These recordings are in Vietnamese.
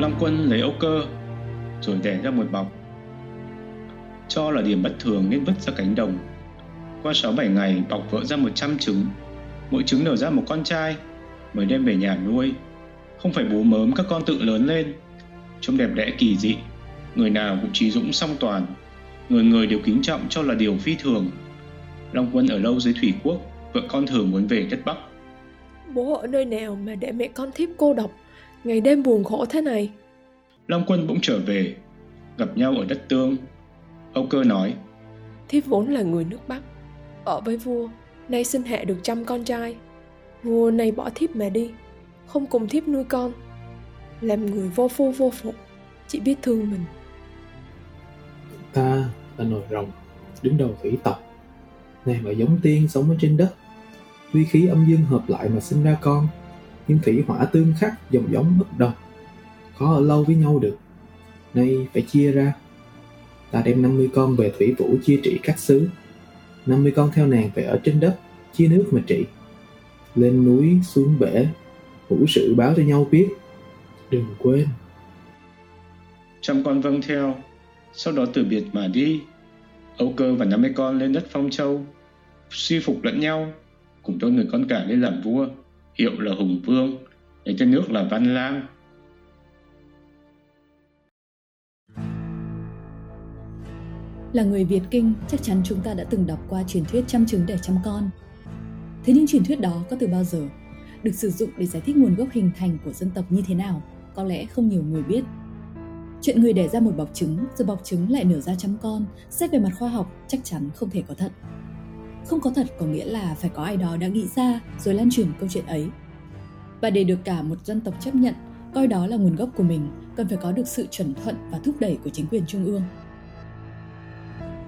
Long Quân lấy ốc cơ rồi đẻ ra một bọc. Cho là điểm bất thường nên vứt ra cánh đồng. Qua 6-7 ngày bọc vỡ ra 100 trứng. Mỗi trứng nở ra một con trai mới đem về nhà nuôi. Không phải bố mớm các con tự lớn lên. Trông đẹp đẽ kỳ dị. Người nào cũng trí dũng song toàn. Người người đều kính trọng cho là điều phi thường. Long Quân ở lâu dưới thủy quốc, vợ con thường muốn về đất Bắc. Bố ở nơi nào mà để mẹ con thiếp cô độc, ngày đêm buồn khổ thế này? Long Quân bỗng trở về, gặp nhau ở đất tương. Âu Cơ nói, Thiếp vốn là người nước Bắc, ở với vua, nay sinh hạ được trăm con trai. Vua nay bỏ thiếp mà đi, không cùng thiếp nuôi con. Làm người vô phu vô phụ, chỉ biết thương mình. Ta là nồi rồng, đứng đầu thủy tộc. Nàng là giống tiên sống ở trên đất. Tuy khí âm dương hợp lại mà sinh ra con, những thủy hỏa tương khắc dòng giống bất đồng. Khó ở lâu với nhau được. Nay phải chia ra. Ta đem 50 con về thủy vũ chia trị các xứ. 50 con theo nàng về ở trên đất, chia nước mà trị. Lên núi, xuống bể, hữu sự báo cho nhau biết. Đừng quên. Trăm con vâng theo, sau đó từ biệt mà đi. Âu cơ và 50 con lên đất phong châu, suy phục lẫn nhau, cùng cho người con cả lên làm vua hiệu là hùng vương để cho nước là văn lang Là người Việt Kinh, chắc chắn chúng ta đã từng đọc qua truyền thuyết chăm trứng để chăm con. Thế nhưng truyền thuyết đó có từ bao giờ? Được sử dụng để giải thích nguồn gốc hình thành của dân tộc như thế nào? Có lẽ không nhiều người biết. Chuyện người đẻ ra một bọc trứng, rồi bọc trứng lại nở ra chăm con, xét về mặt khoa học chắc chắn không thể có thật. Không có thật có nghĩa là phải có ai đó đã nghĩ ra rồi lan truyền câu chuyện ấy. Và để được cả một dân tộc chấp nhận, coi đó là nguồn gốc của mình, cần phải có được sự chuẩn thuận và thúc đẩy của chính quyền trung ương.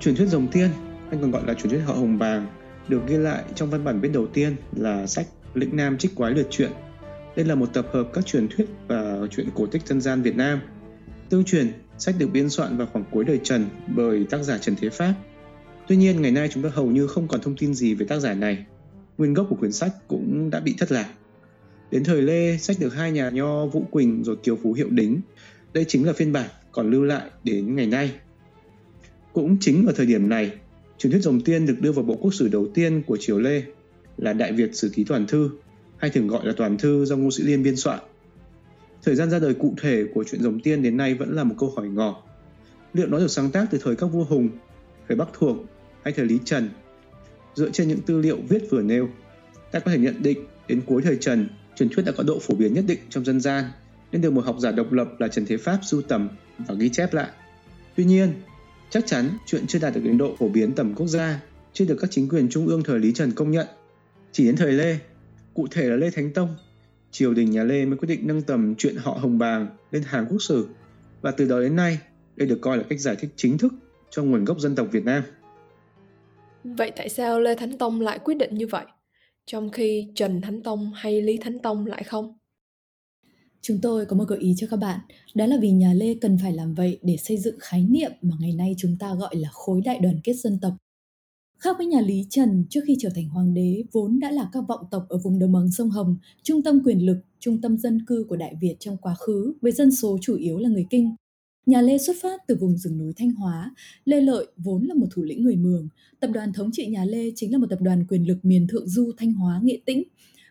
Truyền thuyết rồng tiên, hay còn gọi là truyền thuyết họ Hồng Bàng, được ghi lại trong văn bản viết đầu tiên là sách Lĩnh Nam Trích Quái Lượt Truyện. Đây là một tập hợp các truyền thuyết và truyện cổ tích dân gian Việt Nam. Tương truyền, sách được biên soạn vào khoảng cuối đời Trần bởi tác giả Trần Thế Pháp. Tuy nhiên, ngày nay chúng ta hầu như không còn thông tin gì về tác giả này. Nguyên gốc của quyển sách cũng đã bị thất lạc. Đến thời Lê, sách được hai nhà nho Vũ Quỳnh rồi Kiều Phú Hiệu Đính. Đây chính là phiên bản còn lưu lại đến ngày nay. Cũng chính ở thời điểm này, truyền thuyết rồng tiên được đưa vào bộ quốc sử đầu tiên của triều Lê là Đại Việt Sử Ký Toàn Thư, hay thường gọi là Toàn Thư do Ngô Sĩ Liên biên soạn. Thời gian ra đời cụ thể của chuyện rồng tiên đến nay vẫn là một câu hỏi ngỏ. Liệu nó được sáng tác từ thời các vua Hùng, thời Bắc Thuộc hay thời Lý Trần? Dựa trên những tư liệu viết vừa nêu, ta có thể nhận định đến cuối thời Trần, truyền thuyết đã có độ phổ biến nhất định trong dân gian, nên được một học giả độc lập là Trần Thế Pháp sưu tầm và ghi chép lại. Tuy nhiên, Chắc chắn chuyện chưa đạt được đến độ phổ biến tầm quốc gia, chưa được các chính quyền trung ương thời Lý Trần công nhận. Chỉ đến thời Lê, cụ thể là Lê Thánh Tông, triều đình nhà Lê mới quyết định nâng tầm chuyện họ Hồng Bàng lên hàng quốc sử và từ đó đến nay đây được coi là cách giải thích chính thức cho nguồn gốc dân tộc Việt Nam. Vậy tại sao Lê Thánh Tông lại quyết định như vậy, trong khi Trần Thánh Tông hay Lý Thánh Tông lại không? Chúng tôi có một gợi ý cho các bạn, đó là vì nhà Lê cần phải làm vậy để xây dựng khái niệm mà ngày nay chúng ta gọi là khối đại đoàn kết dân tộc. Khác với nhà Lý Trần trước khi trở thành hoàng đế vốn đã là các vọng tộc ở vùng đồng bằng sông Hồng, trung tâm quyền lực, trung tâm dân cư của Đại Việt trong quá khứ với dân số chủ yếu là người Kinh. Nhà Lê xuất phát từ vùng rừng núi Thanh Hóa, Lê Lợi vốn là một thủ lĩnh người Mường, tập đoàn thống trị nhà Lê chính là một tập đoàn quyền lực miền Thượng Du Thanh Hóa Nghệ Tĩnh,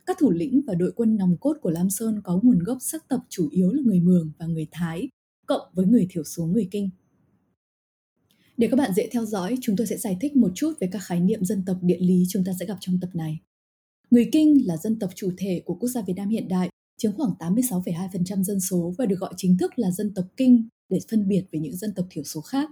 các thủ lĩnh và đội quân nòng cốt của Lam Sơn có nguồn gốc sắc tộc chủ yếu là người Mường và người Thái, cộng với người thiểu số người Kinh. Để các bạn dễ theo dõi, chúng tôi sẽ giải thích một chút về các khái niệm dân tộc địa lý chúng ta sẽ gặp trong tập này. Người Kinh là dân tộc chủ thể của quốc gia Việt Nam hiện đại, chiếm khoảng 86,2% dân số và được gọi chính thức là dân tộc Kinh để phân biệt với những dân tộc thiểu số khác.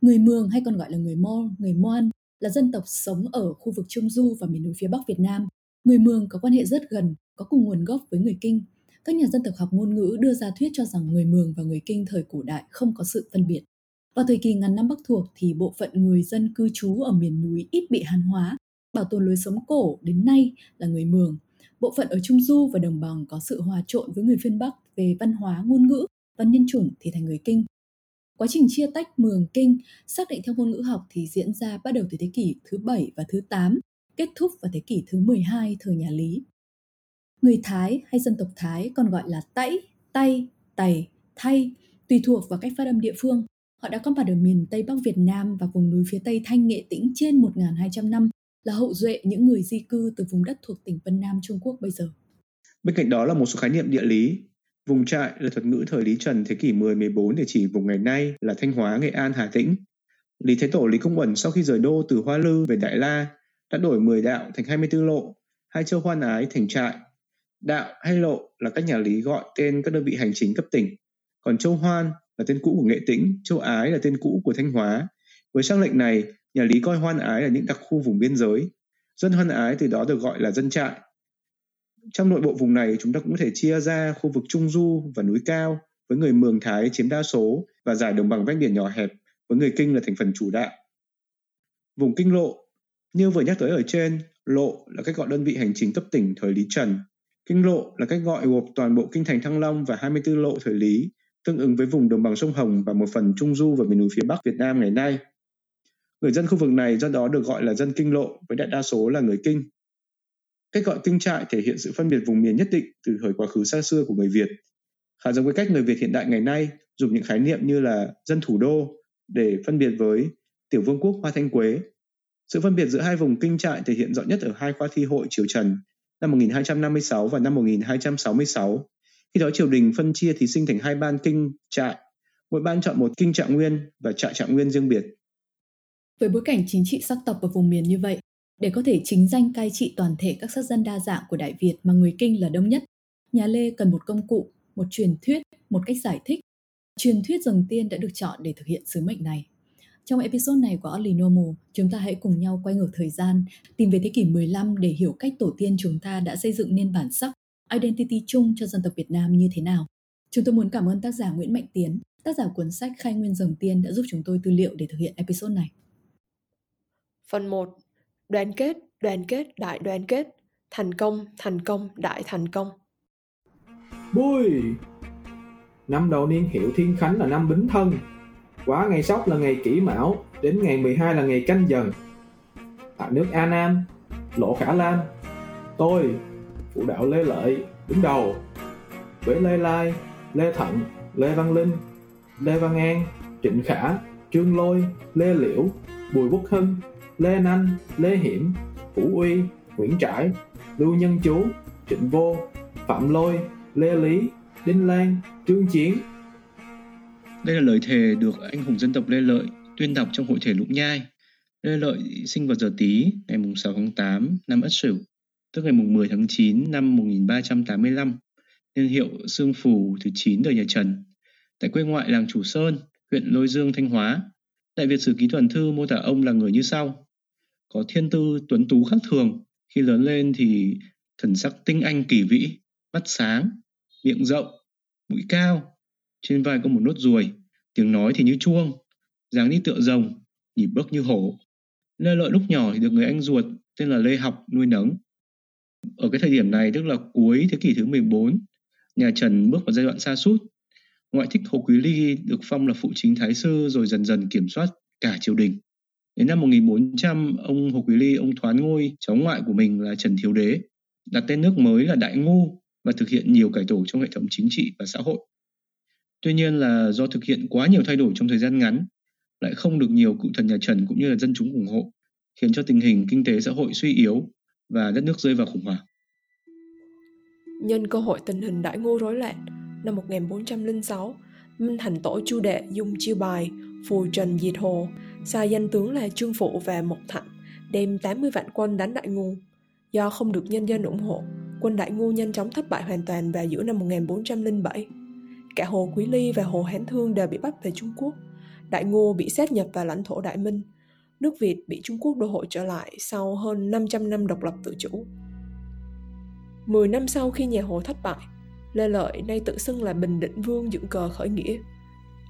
Người Mường hay còn gọi là người Mo, người Moan là dân tộc sống ở khu vực Trung Du và miền núi phía Bắc Việt Nam, Người Mường có quan hệ rất gần, có cùng nguồn gốc với người Kinh. Các nhà dân tộc học ngôn ngữ đưa ra thuyết cho rằng người Mường và người Kinh thời cổ đại không có sự phân biệt. Vào thời kỳ ngàn năm Bắc thuộc thì bộ phận người dân cư trú ở miền núi ít bị hàn hóa, bảo tồn lối sống cổ đến nay là người Mường. Bộ phận ở Trung Du và Đồng bằng có sự hòa trộn với người phiên Bắc về văn hóa, ngôn ngữ và nhân chủng thì thành người Kinh. Quá trình chia tách Mường Kinh xác định theo ngôn ngữ học thì diễn ra bắt đầu từ thế kỷ thứ 7 và thứ 8 kết thúc vào thế kỷ thứ 12 thời nhà Lý. Người Thái hay dân tộc Thái còn gọi là Tẫy, Tay, Tày Thay, tùy thuộc vào cách phát âm địa phương. Họ đã có mặt ở miền Tây Bắc Việt Nam và vùng núi phía Tây Thanh Nghệ Tĩnh trên 1.200 năm là hậu duệ những người di cư từ vùng đất thuộc tỉnh Vân Nam Trung Quốc bây giờ. Bên cạnh đó là một số khái niệm địa lý. Vùng trại là thuật ngữ thời Lý Trần thế kỷ 10-14 để chỉ vùng ngày nay là Thanh Hóa, Nghệ An, Hà Tĩnh. Lý Thế Tổ Lý Công Uẩn sau khi rời đô từ Hoa Lư về Đại La đã đổi 10 đạo thành 24 lộ, hai châu hoan ái thành trại. Đạo hay lộ là các nhà Lý gọi tên các đơn vị hành chính cấp tỉnh. Còn châu hoan là tên cũ của Nghệ Tĩnh, châu ái là tên cũ của Thanh Hóa. Với sắc lệnh này, nhà Lý coi hoan ái là những đặc khu vùng biên giới. Dân hoan ái từ đó được gọi là dân trại. Trong nội bộ vùng này, chúng ta cũng có thể chia ra khu vực trung du và núi cao, với người Mường Thái chiếm đa số và giải đồng bằng ven biển nhỏ hẹp, với người Kinh là thành phần chủ đạo. Vùng Kinh Lộ, như vừa nhắc tới ở trên, Lộ là cách gọi đơn vị hành chính cấp tỉnh thời Lý Trần. Kinh Lộ là cách gọi gộp toàn bộ kinh thành Thăng Long và 24 lộ thời Lý, tương ứng với vùng đồng bằng sông Hồng và một phần trung du và miền núi phía Bắc Việt Nam ngày nay. Người dân khu vực này do đó được gọi là dân kinh lộ với đại đa số là người kinh. Cách gọi kinh trại thể hiện sự phân biệt vùng miền nhất định từ thời quá khứ xa xưa của người Việt. Khá giống với cách người Việt hiện đại ngày nay dùng những khái niệm như là dân thủ đô để phân biệt với tiểu vương quốc Hoa Thanh Quế. Sự phân biệt giữa hai vùng kinh trại thể hiện rõ nhất ở hai khoa thi hội triều Trần năm 1256 và năm 1266. Khi đó triều đình phân chia thí sinh thành hai ban kinh trại, mỗi ban chọn một kinh trạng nguyên và trại trạng nguyên riêng biệt. Với bối cảnh chính trị sắc tộc ở vùng miền như vậy, để có thể chính danh cai trị toàn thể các sắc dân đa dạng của Đại Việt mà người Kinh là đông nhất, nhà Lê cần một công cụ, một truyền thuyết, một cách giải thích. Truyền thuyết rồng tiên đã được chọn để thực hiện sứ mệnh này. Trong episode này của Only Normal, chúng ta hãy cùng nhau quay ngược thời gian, tìm về thế kỷ 15 để hiểu cách tổ tiên chúng ta đã xây dựng nên bản sắc, identity chung cho dân tộc Việt Nam như thế nào. Chúng tôi muốn cảm ơn tác giả Nguyễn Mạnh Tiến, tác giả cuốn sách Khai Nguyên Rồng Tiên đã giúp chúng tôi tư liệu để thực hiện episode này. Phần 1. Đoàn kết, đoàn kết, đại đoàn kết. Thành công, thành công, đại thành công. Bui! Năm đầu niên hiệu Thiên Khánh là năm Bính Thân. Quá ngày sóc là ngày Kỷ Mão, đến ngày 12 là ngày Canh Dần. Tại nước A Nam, Lộ Khả Lam, tôi, phụ đạo Lê Lợi, đứng đầu. Với Lê Lai, Lê Thận, Lê Văn Linh, Lê Văn An, Trịnh Khả, Trương Lôi, Lê Liễu, Bùi Quốc Hưng, Lê Nanh, Lê Hiểm, Vũ Uy, Nguyễn Trãi, Lưu Nhân Chú, Trịnh Vô, Phạm Lôi, Lê Lý, Đinh Lan, Trương Chiến. Đây là lời thề được anh hùng dân tộc Lê Lợi tuyên đọc trong hội thể Lũng Nhai. Lê Lợi sinh vào giờ Tý ngày 6 tháng 8 năm Ất Sửu, tức ngày 10 tháng 9 năm 1385, niên hiệu Sương Phù thứ 9 đời nhà Trần, tại quê ngoại làng Chủ Sơn, huyện Lôi Dương, Thanh Hóa. Đại Việt Sử Ký Toàn Thư mô tả ông là người như sau có thiên tư tuấn tú khác thường. Khi lớn lên thì thần sắc tinh anh kỳ vĩ, mắt sáng, miệng rộng, mũi cao, trên vai có một nốt ruồi, tiếng nói thì như chuông, dáng đi tựa rồng, nhịp bước như hổ. Lê lợi lúc nhỏ thì được người anh ruột tên là lê học nuôi nấng. Ở cái thời điểm này, tức là cuối thế kỷ thứ 14 nhà Trần bước vào giai đoạn xa sút. Ngoại thích Hồ Quý Ly được phong là phụ chính thái sư rồi dần dần kiểm soát cả triều đình. Đến năm 1400, ông Hồ Quý Ly ông thoán ngôi cháu ngoại của mình là Trần Thiếu Đế, đặt tên nước mới là Đại Ngô và thực hiện nhiều cải tổ trong hệ thống chính trị và xã hội. Tuy nhiên là do thực hiện quá nhiều thay đổi trong thời gian ngắn, lại không được nhiều cựu thần nhà Trần cũng như là dân chúng ủng hộ, khiến cho tình hình kinh tế xã hội suy yếu và đất nước rơi vào khủng hoảng. Nhân cơ hội tình hình đại ngô rối loạn, năm 1406, Minh Thành Tổ Chu Đệ dùng chiêu bài phù trần diệt hồ, sai danh tướng là Trương Phụ và Mộc Thạnh, đem 80 vạn quân đánh Đại Ngu. Do không được nhân dân ủng hộ, quân Đại Ngu nhanh chóng thất bại hoàn toàn vào giữa năm 1407. Cả Hồ Quý Ly và Hồ Hán Thương đều bị bắt về Trung Quốc. Đại Ngô bị xét nhập vào lãnh thổ Đại Minh. Nước Việt bị Trung Quốc đô hộ trở lại sau hơn 500 năm độc lập tự chủ. Mười năm sau khi nhà Hồ thất bại, Lê Lợi nay tự xưng là Bình Định Vương dựng cờ khởi nghĩa.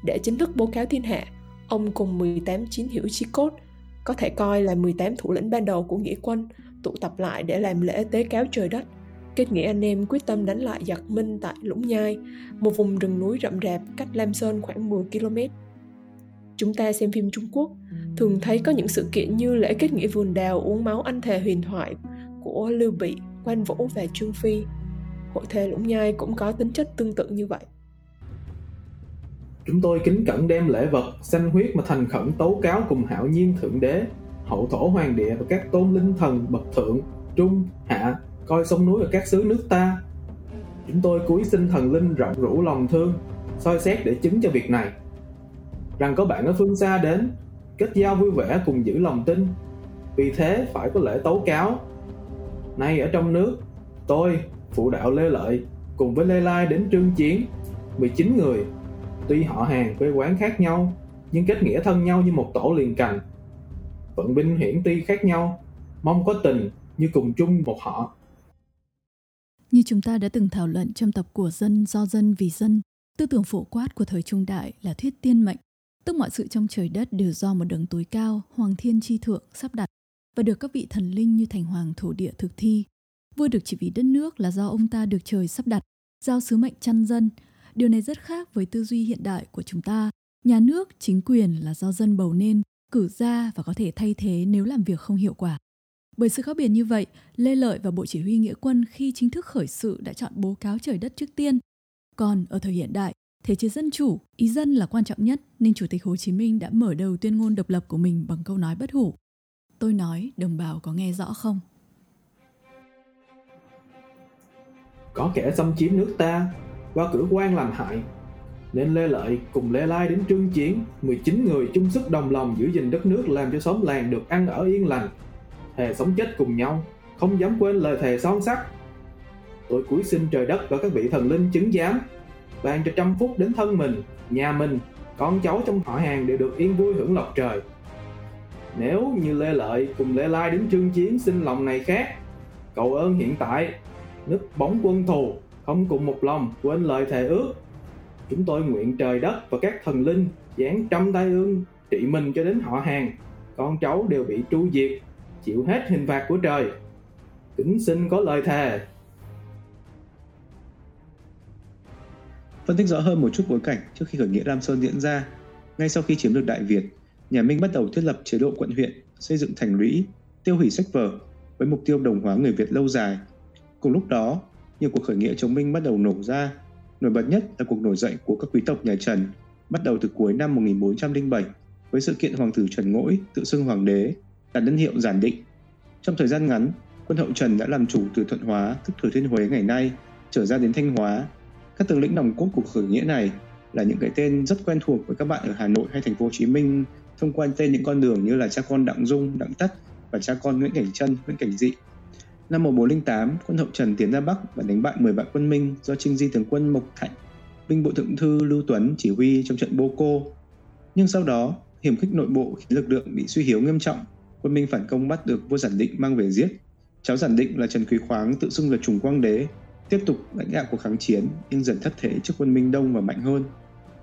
Để chính thức bố cáo thiên hạ, ông cùng 18 chiến hữu chi cốt, có thể coi là 18 thủ lĩnh ban đầu của nghĩa quân, tụ tập lại để làm lễ tế cáo trời đất. Kết nghĩa anh em quyết tâm đánh lại giặc Minh tại Lũng Nhai, một vùng rừng núi rậm rạp cách Lam Sơn khoảng 10 km. Chúng ta xem phim Trung Quốc, thường thấy có những sự kiện như lễ kết nghĩa vườn đào uống máu anh thề huyền thoại của Lưu Bị, Quan Vũ và Trương Phi. Hội thề Lũng Nhai cũng có tính chất tương tự như vậy. Chúng tôi kính cẩn đem lễ vật, sanh huyết mà thành khẩn tấu cáo cùng hạo nhiên thượng đế, hậu thổ hoàng địa và các tôn linh thần bậc thượng, trung, hạ, coi sông núi và các xứ nước ta. Chúng tôi cúi xin thần linh rộng rũ lòng thương, soi xét để chứng cho việc này. Rằng có bạn ở phương xa đến, kết giao vui vẻ cùng giữ lòng tin. Vì thế phải có lễ tấu cáo. Nay ở trong nước, tôi, phụ đạo Lê Lợi, cùng với Lê Lai đến trương chiến, 19 người. Tuy họ hàng quê quán khác nhau, nhưng kết nghĩa thân nhau như một tổ liền cành. Vận binh hiển ti khác nhau, mong có tình như cùng chung một họ. Như chúng ta đã từng thảo luận trong tập của dân do dân vì dân, tư tưởng phổ quát của thời trung đại là thuyết tiên mệnh, tức mọi sự trong trời đất đều do một đấng tối cao, hoàng thiên chi thượng sắp đặt và được các vị thần linh như thành hoàng thổ địa thực thi. Vua được chỉ vì đất nước là do ông ta được trời sắp đặt, giao sứ mệnh chăn dân. Điều này rất khác với tư duy hiện đại của chúng ta. Nhà nước, chính quyền là do dân bầu nên, cử ra và có thể thay thế nếu làm việc không hiệu quả. Bởi sự khác biệt như vậy, Lê Lợi và Bộ Chỉ huy Nghĩa quân khi chính thức khởi sự đã chọn bố cáo trời đất trước tiên. Còn ở thời hiện đại, thể chế dân chủ, ý dân là quan trọng nhất nên Chủ tịch Hồ Chí Minh đã mở đầu tuyên ngôn độc lập của mình bằng câu nói bất hủ. Tôi nói, đồng bào có nghe rõ không? Có kẻ xâm chiếm nước ta, qua cử quan làm hại, nên Lê Lợi cùng Lê Lai đến trương chiến, 19 người chung sức đồng lòng giữ gìn đất nước làm cho xóm làng được ăn ở yên lành, thề sống chết cùng nhau, không dám quên lời thề son sắt. Tôi cúi xin trời đất và các vị thần linh chứng giám, ban cho trăm phút đến thân mình, nhà mình, con cháu trong họ hàng đều được yên vui hưởng lộc trời. Nếu như Lê Lợi cùng Lê Lai đến trương chiến xin lòng này khác, cầu ơn hiện tại, nứt bóng quân thù, không cùng một lòng quên lời thề ước. Chúng tôi nguyện trời đất và các thần linh giáng trăm tai ương trị mình cho đến họ hàng, con cháu đều bị tru diệt, chịu hết hình phạt của trời. Kính xin có lời thề. Phân tích rõ hơn một chút bối cảnh trước khi khởi nghĩa Lam Sơn diễn ra, ngay sau khi chiếm được Đại Việt, nhà Minh bắt đầu thiết lập chế độ quận huyện, xây dựng thành lũy, tiêu hủy sách vở với mục tiêu đồng hóa người Việt lâu dài. Cùng lúc đó, nhiều cuộc khởi nghĩa chống Minh bắt đầu nổ ra. Nổi bật nhất là cuộc nổi dậy của các quý tộc nhà Trần, bắt đầu từ cuối năm 1407 với sự kiện hoàng tử Trần Ngỗi tự xưng hoàng đế, đặt đơn hiệu giản định. Trong thời gian ngắn, quân hậu Trần đã làm chủ từ Thuận Hóa, tức Thừa Thiên Huế ngày nay, trở ra đến Thanh Hóa. Các tướng lĩnh nòng cốt của khởi nghĩa này là những cái tên rất quen thuộc với các bạn ở Hà Nội hay thành phố Hồ Chí Minh thông qua tên những con đường như là cha con Đặng Dung, Đặng Tất và cha con Nguyễn Cảnh Trân, Nguyễn Cảnh Dị. Năm 1408, quân hậu Trần tiến ra Bắc và đánh bại 10 vạn quân Minh do Trinh Di tướng quân Mộc Thạnh, binh bộ thượng thư Lưu Tuấn chỉ huy trong trận Bô Cô. Nhưng sau đó, hiểm khích nội bộ khiến lực lượng bị suy yếu nghiêm trọng, quân Minh phản công bắt được vua Giản Định mang về giết. Cháu Giản Định là Trần Quý Khoáng tự xưng là Trùng Quang Đế, tiếp tục lãnh đạo cuộc kháng chiến nhưng dần thất thế trước quân Minh Đông và mạnh hơn.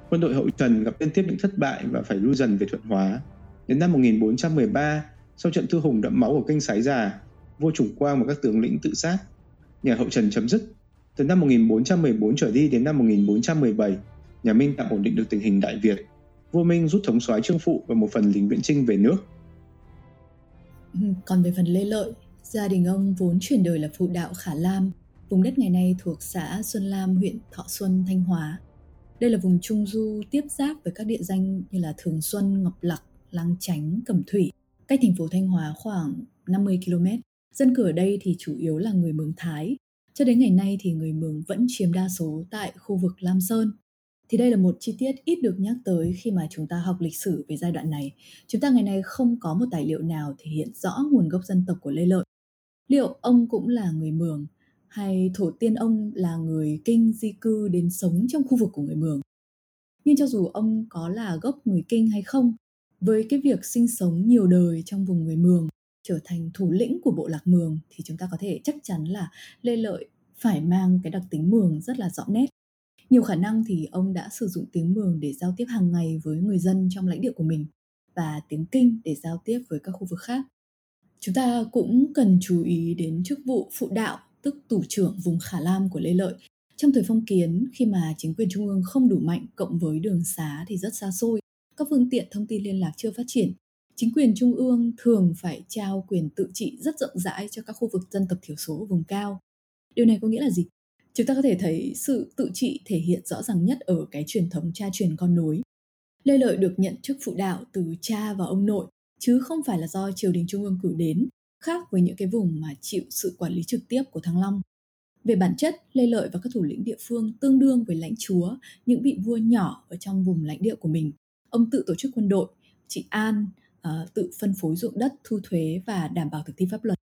Quân đội hậu Trần gặp liên tiếp những thất bại và phải lui dần về Thuận Hóa. Đến năm 1413, sau trận thư hùng đẫm máu ở kênh Sái Già, vua Trùng Quang và các tướng lĩnh tự sát. Nhà hậu Trần chấm dứt. Từ năm 1414 trở đi đến năm 1417, nhà Minh tạm ổn định được tình hình Đại Việt. Vua Minh rút thống soái Trương Phụ và một phần lính viễn trinh về nước. Ừ, còn về phần Lê Lợi, gia đình ông vốn chuyển đời là phụ đạo Khả Lam, vùng đất ngày nay thuộc xã Xuân Lam, huyện Thọ Xuân, Thanh Hóa. Đây là vùng trung du tiếp giáp với các địa danh như là Thường Xuân, Ngọc Lặc, Lăng Chánh, Cẩm Thủy, cách thành phố Thanh Hóa khoảng 50 km. Dân cư ở đây thì chủ yếu là người Mường Thái. Cho đến ngày nay thì người Mường vẫn chiếm đa số tại khu vực Lam Sơn. Thì đây là một chi tiết ít được nhắc tới khi mà chúng ta học lịch sử về giai đoạn này. Chúng ta ngày nay không có một tài liệu nào thể hiện rõ nguồn gốc dân tộc của Lê Lợi. Liệu ông cũng là người Mường hay thổ tiên ông là người Kinh di cư đến sống trong khu vực của người Mường? Nhưng cho dù ông có là gốc người Kinh hay không, với cái việc sinh sống nhiều đời trong vùng người Mường trở thành thủ lĩnh của bộ lạc Mường thì chúng ta có thể chắc chắn là Lê Lợi phải mang cái đặc tính Mường rất là rõ nét. Nhiều khả năng thì ông đã sử dụng tiếng Mường để giao tiếp hàng ngày với người dân trong lãnh địa của mình và tiếng Kinh để giao tiếp với các khu vực khác. Chúng ta cũng cần chú ý đến chức vụ phụ đạo, tức tủ trưởng vùng Khả Lam của Lê Lợi. Trong thời phong kiến, khi mà chính quyền trung ương không đủ mạnh cộng với đường xá thì rất xa xôi, các phương tiện thông tin liên lạc chưa phát triển, chính quyền trung ương thường phải trao quyền tự trị rất rộng rãi cho các khu vực dân tộc thiểu số vùng cao. Điều này có nghĩa là gì? Chúng ta có thể thấy sự tự trị thể hiện rõ ràng nhất ở cái truyền thống cha truyền con nối. Lê Lợi được nhận chức phụ đạo từ cha và ông nội, chứ không phải là do triều đình trung ương cử đến, khác với những cái vùng mà chịu sự quản lý trực tiếp của Thăng Long. Về bản chất, Lê Lợi và các thủ lĩnh địa phương tương đương với lãnh chúa, những vị vua nhỏ ở trong vùng lãnh địa của mình. Ông tự tổ chức quân đội, trị an, uh, tự phân phối ruộng đất, thu thuế và đảm bảo thực thi pháp luật.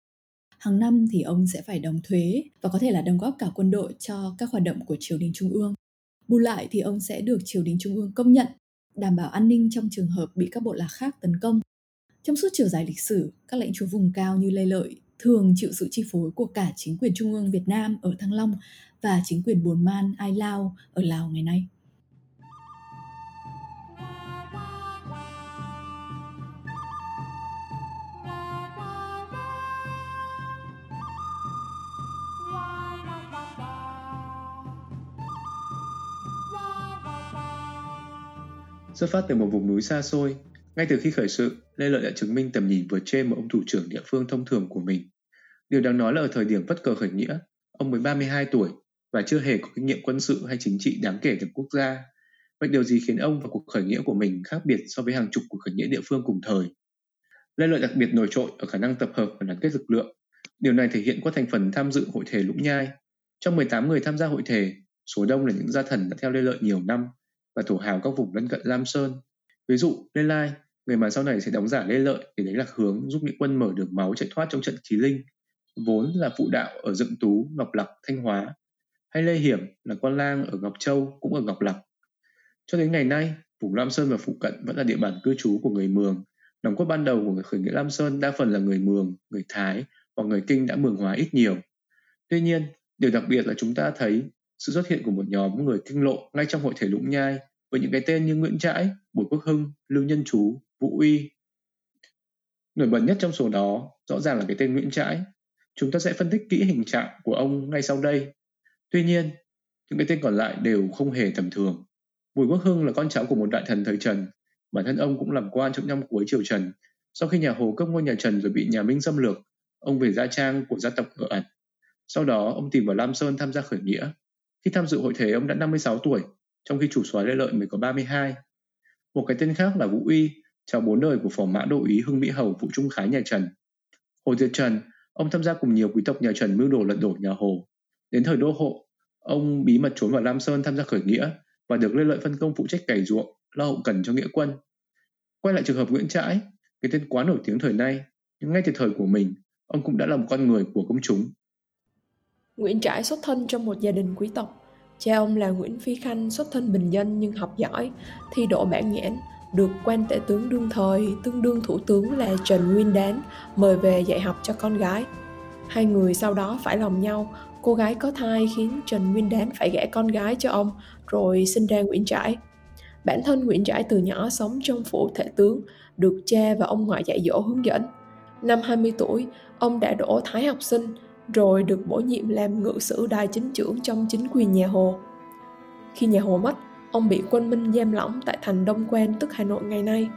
Hàng năm thì ông sẽ phải đóng thuế và có thể là đóng góp cả quân đội cho các hoạt động của triều đình trung ương. Bù lại thì ông sẽ được triều đình trung ương công nhận, đảm bảo an ninh trong trường hợp bị các bộ lạc khác tấn công. Trong suốt chiều dài lịch sử, các lãnh chúa vùng cao như Lê Lợi thường chịu sự chi phối của cả chính quyền trung ương Việt Nam ở Thăng Long và chính quyền Bồn Man, Ai Lao ở Lào ngày nay. Xuất phát từ một vùng núi xa xôi, ngay từ khi khởi sự, Lê Lợi đã chứng minh tầm nhìn vượt trên một ông thủ trưởng địa phương thông thường của mình. Điều đáng nói là ở thời điểm bất cờ khởi nghĩa, ông mới 32 tuổi và chưa hề có kinh nghiệm quân sự hay chính trị đáng kể từ quốc gia. Vậy điều gì khiến ông và cuộc khởi nghĩa của mình khác biệt so với hàng chục cuộc khởi nghĩa địa phương cùng thời? Lê Lợi đặc biệt nổi trội ở khả năng tập hợp và đoàn kết lực lượng. Điều này thể hiện qua thành phần tham dự hội thể Lũng Nhai. Trong 18 người tham gia hội thể, số đông là những gia thần đã theo Lê Lợi nhiều năm và thổ hào các vùng lân cận Lam Sơn. Ví dụ, Lê Lai, người mà sau này sẽ đóng giả Lê Lợi để lấy lạc hướng giúp nghĩa quân mở đường máu chạy thoát trong trận Chí Linh, vốn là phụ đạo ở Dựng Tú, Ngọc Lặc, Thanh Hóa, hay Lê Hiểm là quan lang ở Ngọc Châu cũng ở Ngọc Lặc. Cho đến ngày nay, vùng Lam Sơn và phụ cận vẫn là địa bàn cư trú của người Mường. Đóng cốt ban đầu của người khởi nghĩa Lam Sơn đa phần là người Mường, người Thái hoặc người Kinh đã mường hóa ít nhiều. Tuy nhiên, điều đặc biệt là chúng ta thấy sự xuất hiện của một nhóm người kinh lộ ngay trong hội thể Lũng Nhai với những cái tên như Nguyễn Trãi, Bùi Quốc Hưng, Lưu Nhân Chú, Vũ Uy. Nổi bật nhất trong số đó rõ ràng là cái tên Nguyễn Trãi. Chúng ta sẽ phân tích kỹ hình trạng của ông ngay sau đây. Tuy nhiên, những cái tên còn lại đều không hề tầm thường. Bùi Quốc Hưng là con cháu của một đại thần thời Trần. Bản thân ông cũng làm quan trong năm cuối triều Trần. Sau khi nhà Hồ cấp ngôi nhà Trần rồi bị nhà Minh xâm lược, ông về gia trang của gia tộc ở ẩn. Sau đó, ông tìm vào Lam Sơn tham gia khởi nghĩa. Khi tham dự hội thể, ông đã 56 tuổi, trong khi chủ soái Lê Lợi mới có 32. Một cái tên khác là Vũ Uy, cháu bốn đời của phò mã đô ý Hưng Mỹ Hầu Vũ Trung Khái nhà Trần. Hồi diệt Trần, ông tham gia cùng nhiều quý tộc nhà Trần mưu đồ lật đổ nhà Hồ. Đến thời đô hộ, ông bí mật trốn vào Lam Sơn tham gia khởi nghĩa và được Lê Lợi phân công phụ trách cày ruộng, lo hậu cần cho nghĩa quân. Quay lại trường hợp Nguyễn Trãi, cái tên quá nổi tiếng thời nay, nhưng ngay từ thời của mình, ông cũng đã là một con người của công chúng. Nguyễn Trãi xuất thân trong một gia đình quý tộc. Cha ông là Nguyễn Phi Khanh xuất thân bình dân nhưng học giỏi, thi đỗ bản nhãn, được quan tể tướng đương thời tương đương thủ tướng là Trần Nguyên Đán mời về dạy học cho con gái. Hai người sau đó phải lòng nhau, cô gái có thai khiến Trần Nguyên Đán phải gả con gái cho ông, rồi sinh ra Nguyễn Trãi. Bản thân Nguyễn Trãi từ nhỏ sống trong phủ thể tướng, được cha và ông ngoại dạy dỗ hướng dẫn. Năm 20 tuổi, ông đã đỗ thái học sinh, rồi được bổ nhiệm làm ngự sử đài chính trưởng trong chính quyền nhà Hồ. Khi nhà Hồ mất, ông bị quân Minh giam lỏng tại thành Đông Quan tức Hà Nội ngày nay.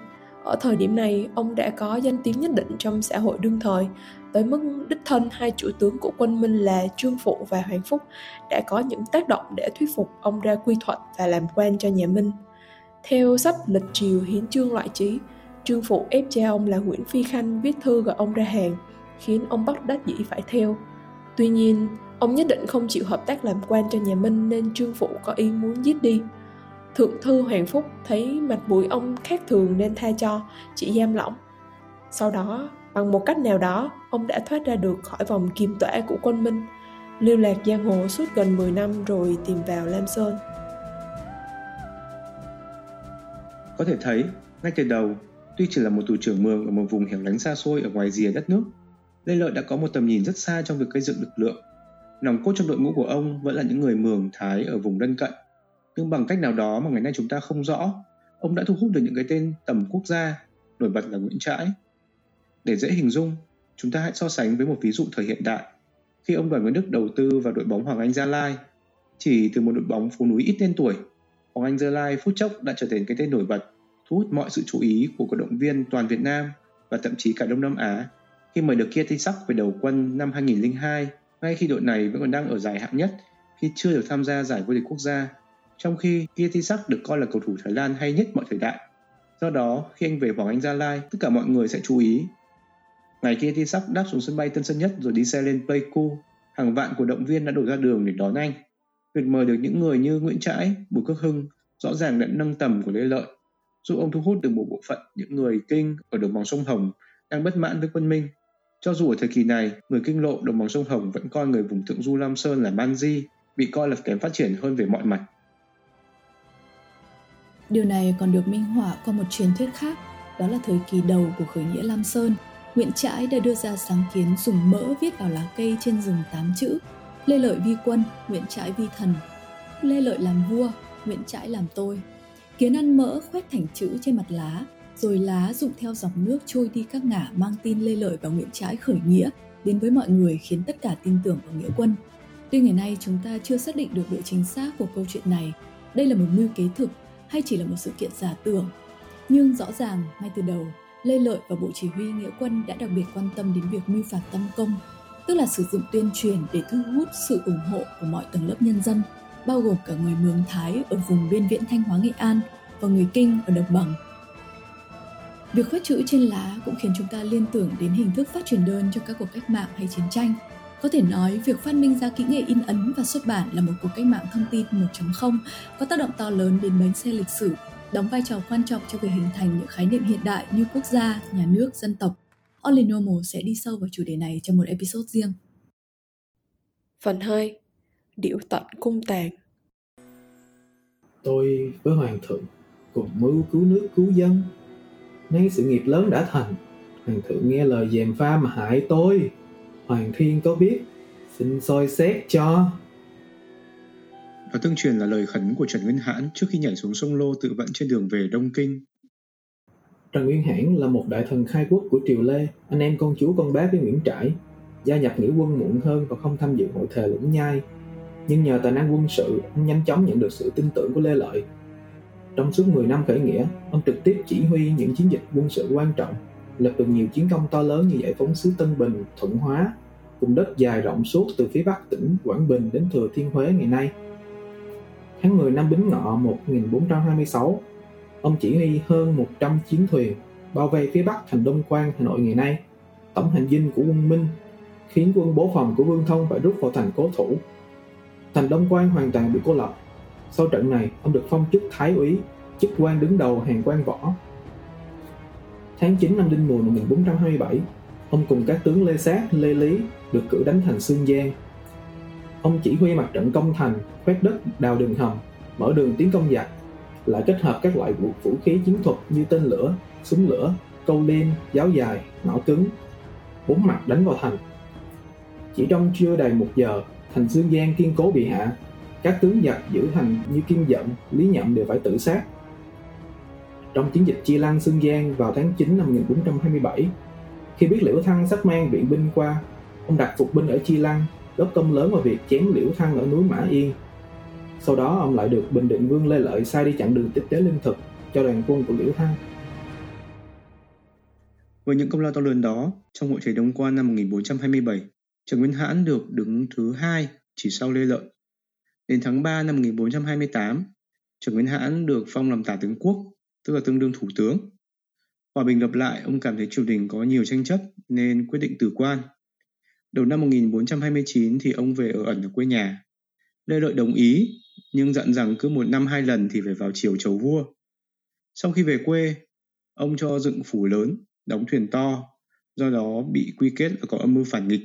Ở thời điểm này, ông đã có danh tiếng nhất định trong xã hội đương thời, tới mức đích thân hai chủ tướng của quân Minh là Trương Phụ và Hoàng Phúc đã có những tác động để thuyết phục ông ra quy thuận và làm quan cho nhà Minh. Theo sách Lịch Triều Hiến Chương Loại Trí, Trương Phụ ép cha ông là Nguyễn Phi Khanh viết thư gọi ông ra hàng, khiến ông bắt đắc dĩ phải theo. Tuy nhiên, ông nhất định không chịu hợp tác làm quan cho nhà Minh nên Trương Phụ có ý muốn giết đi. Thượng thư Hoàng Phúc thấy mặt mũi ông khác thường nên tha cho, chỉ giam lỏng. Sau đó, bằng một cách nào đó, ông đã thoát ra được khỏi vòng kiềm tỏa của quân Minh, lưu lạc giang hồ suốt gần 10 năm rồi tìm vào Lam Sơn. Có thể thấy, ngay từ đầu, tuy chỉ là một thủ trưởng mường ở một vùng hẻo lánh xa xôi ở ngoài rìa đất nước, Lê Lợi đã có một tầm nhìn rất xa trong việc gây dựng lực lượng. Nòng cốt trong đội ngũ của ông vẫn là những người Mường Thái ở vùng lân cận. Nhưng bằng cách nào đó mà ngày nay chúng ta không rõ, ông đã thu hút được những cái tên tầm quốc gia, nổi bật là Nguyễn Trãi. Để dễ hình dung, chúng ta hãy so sánh với một ví dụ thời hiện đại. Khi ông Đoàn Nguyễn Đức đầu tư vào đội bóng Hoàng Anh Gia Lai, chỉ từ một đội bóng phố núi ít tên tuổi, Hoàng Anh Gia Lai phút chốc đã trở thành cái tên nổi bật, thu hút mọi sự chú ý của cổ động viên toàn Việt Nam và thậm chí cả Đông Nam Á khi mời được kia Tây Sắc về đầu quân năm 2002, ngay khi đội này vẫn còn đang ở giải hạng nhất, khi chưa được tham gia giải vô địch quốc gia, trong khi Kietisak được coi là cầu thủ Thái Lan hay nhất mọi thời đại. Do đó, khi anh về Hoàng Anh Gia Lai, tất cả mọi người sẽ chú ý. Ngày Kietisak đáp xuống sân bay Tân Sơn Nhất rồi đi xe lên Pleiku, hàng vạn cổ động viên đã đổ ra đường để đón anh. Việc mời được những người như Nguyễn Trãi, Bùi Quốc Hưng rõ ràng đã nâng tầm của Lê Lợi, giúp ông thu hút được một bộ phận những người kinh ở đồng bằng sông Hồng đang bất mãn với quân Minh. Cho dù ở thời kỳ này, người kinh lộ đồng bằng sông Hồng vẫn coi người vùng thượng du Lam Sơn là man di, bị coi là kém phát triển hơn về mọi mặt. Điều này còn được minh họa qua một truyền thuyết khác, đó là thời kỳ đầu của khởi nghĩa Lam Sơn. Nguyễn Trãi đã đưa ra sáng kiến dùng mỡ viết vào lá cây trên rừng tám chữ Lê Lợi vi quân, Nguyễn Trãi vi thần. Lê Lợi làm vua, Nguyễn Trãi làm tôi. Kiến ăn mỡ khoét thành chữ trên mặt lá, rồi lá dụng theo dòng nước trôi đi các ngả mang tin Lê Lợi và Nguyễn Trãi khởi nghĩa đến với mọi người khiến tất cả tin tưởng vào nghĩa quân. Tuy ngày nay chúng ta chưa xác định được độ chính xác của câu chuyện này, đây là một mưu kế thực hay chỉ là một sự kiện giả tưởng. Nhưng rõ ràng ngay từ đầu, Lê Lợi và Bộ Chỉ huy Nghĩa quân đã đặc biệt quan tâm đến việc mưu phạt tâm công, tức là sử dụng tuyên truyền để thu hút sự ủng hộ của mọi tầng lớp nhân dân, bao gồm cả người Mường Thái ở vùng biên viễn Thanh Hóa Nghệ An và người Kinh ở đồng bằng. Việc khuét chữ trên lá cũng khiến chúng ta liên tưởng đến hình thức phát truyền đơn cho các cuộc cách mạng hay chiến tranh. Có thể nói, việc phát minh ra kỹ nghệ in ấn và xuất bản là một cuộc cách mạng thông tin 1.0 có tác động to lớn đến bánh xe lịch sử, đóng vai trò quan trọng cho việc hình thành những khái niệm hiện đại như quốc gia, nhà nước, dân tộc. Only Normal sẽ đi sâu vào chủ đề này trong một episode riêng. Phần 2 Điệu tận cung tàn Tôi với Hoàng thượng cùng mưu cứu nước cứu dân Nay sự nghiệp lớn đã thành Hoàng thượng nghe lời dèm pha mà hại tôi Hoàng thiên có biết Xin soi xét cho Và tương truyền là lời khấn của Trần Nguyên Hãn trước khi nhảy xuống sông Lô tự vận trên đường về Đông Kinh. Trần Nguyên Hãn là một đại thần khai quốc của Triều Lê, anh em con chú con bác với Nguyễn Trãi, gia nhập nghĩa quân muộn hơn và không tham dự hội thề lũng nhai. Nhưng nhờ tài năng quân sự, anh nhanh chóng nhận được sự tin tưởng của Lê Lợi. Trong suốt 10 năm khởi nghĩa, ông trực tiếp chỉ huy những chiến dịch quân sự quan trọng, lập được nhiều chiến công to lớn như giải phóng xứ Tân Bình, Thuận Hóa, vùng đất dài rộng suốt từ phía bắc tỉnh Quảng Bình đến Thừa Thiên Huế ngày nay. Tháng 10 năm Bính Ngọ 1426, ông chỉ huy hơn 100 chiến thuyền bao vây phía bắc thành Đông Quan, Hà Nội ngày nay. Tổng hành dinh của quân Minh khiến quân bố phòng của Vương Thông phải rút vào thành cố thủ. Thành Đông Quan hoàn toàn bị cô lập. Sau trận này, ông được phong chức Thái úy, chức quan đứng đầu hàng quan võ. Tháng 9 năm Đinh Mùi 1427, ông cùng các tướng Lê Sát, Lê Lý được cử đánh thành Sương Giang. Ông chỉ huy mặt trận công thành, khoét đất, đào đường hầm, mở đường tiến công giặc, lại kết hợp các loại vũ, vũ khí chiến thuật như tên lửa, súng lửa, câu liêm, giáo dài, nỏ cứng, bốn mặt đánh vào thành. Chỉ trong chưa đầy một giờ, thành Sương Giang kiên cố bị hạ, các tướng Nhật giữ thành như Kim Dận, Lý Nhậm đều phải tự sát. Trong chiến dịch Chi Lăng Sương Giang vào tháng 9 năm 1427, khi biết Liễu Thăng sắp mang viện binh qua, ông đặt phục binh ở Chi Lăng, góp công lớn vào việc chém Liễu Thăng ở núi Mã Yên. Sau đó ông lại được Bình Định Vương Lê Lợi sai đi chặn đường tiếp tế lương thực cho đoàn quân của Liễu Thăng. Với những công lao to lớn đó, trong hội chế Đông Quan năm 1427, Trần Nguyên Hãn được đứng thứ hai chỉ sau Lê Lợi. Đến tháng 3 năm 1428, Trần Nguyên Hãn được phong làm tả tướng quốc, tức là tương đương thủ tướng. Hòa bình lập lại, ông cảm thấy triều đình có nhiều tranh chấp nên quyết định từ quan. Đầu năm 1429 thì ông về ở ẩn ở quê nhà. Lê Lợi đồng ý, nhưng dặn rằng cứ một năm hai lần thì phải vào triều chầu vua. Sau khi về quê, ông cho dựng phủ lớn, đóng thuyền to, do đó bị quy kết là có âm mưu phản nghịch.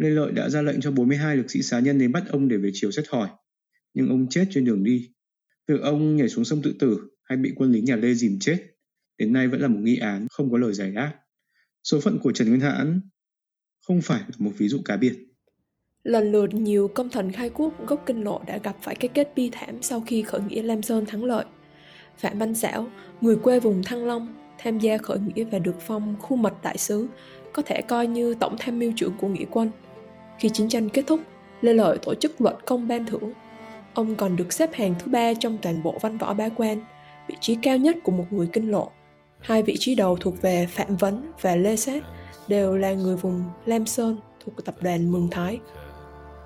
Lê Lợi đã ra lệnh cho 42 lực sĩ xá nhân đến bắt ông để về triều xét hỏi, nhưng ông chết trên đường đi. Từ ông nhảy xuống sông tự tử hay bị quân lính nhà Lê dìm chết đến nay vẫn là một nghi án không có lời giải đáp. Số phận của Trần Nguyên Hãn không phải là một ví dụ cá biệt. Lần lượt nhiều công thần khai quốc gốc kinh lộ đã gặp phải cái kết bi thảm sau khi khởi nghĩa Lam Sơn thắng lợi. Phạm Văn Xảo, người quê vùng Thăng Long, tham gia khởi nghĩa và được phong khu mật đại sứ, có thể coi như tổng tham mưu trưởng của nghĩa quân. Khi chiến tranh kết thúc, Lê Lợi tổ chức luận công ban thưởng. Ông còn được xếp hàng thứ ba trong toàn bộ văn võ bá quan, vị trí cao nhất của một người kinh lộ. Hai vị trí đầu thuộc về Phạm Vấn và Lê Sát đều là người vùng Lam Sơn thuộc tập đoàn Mường Thái.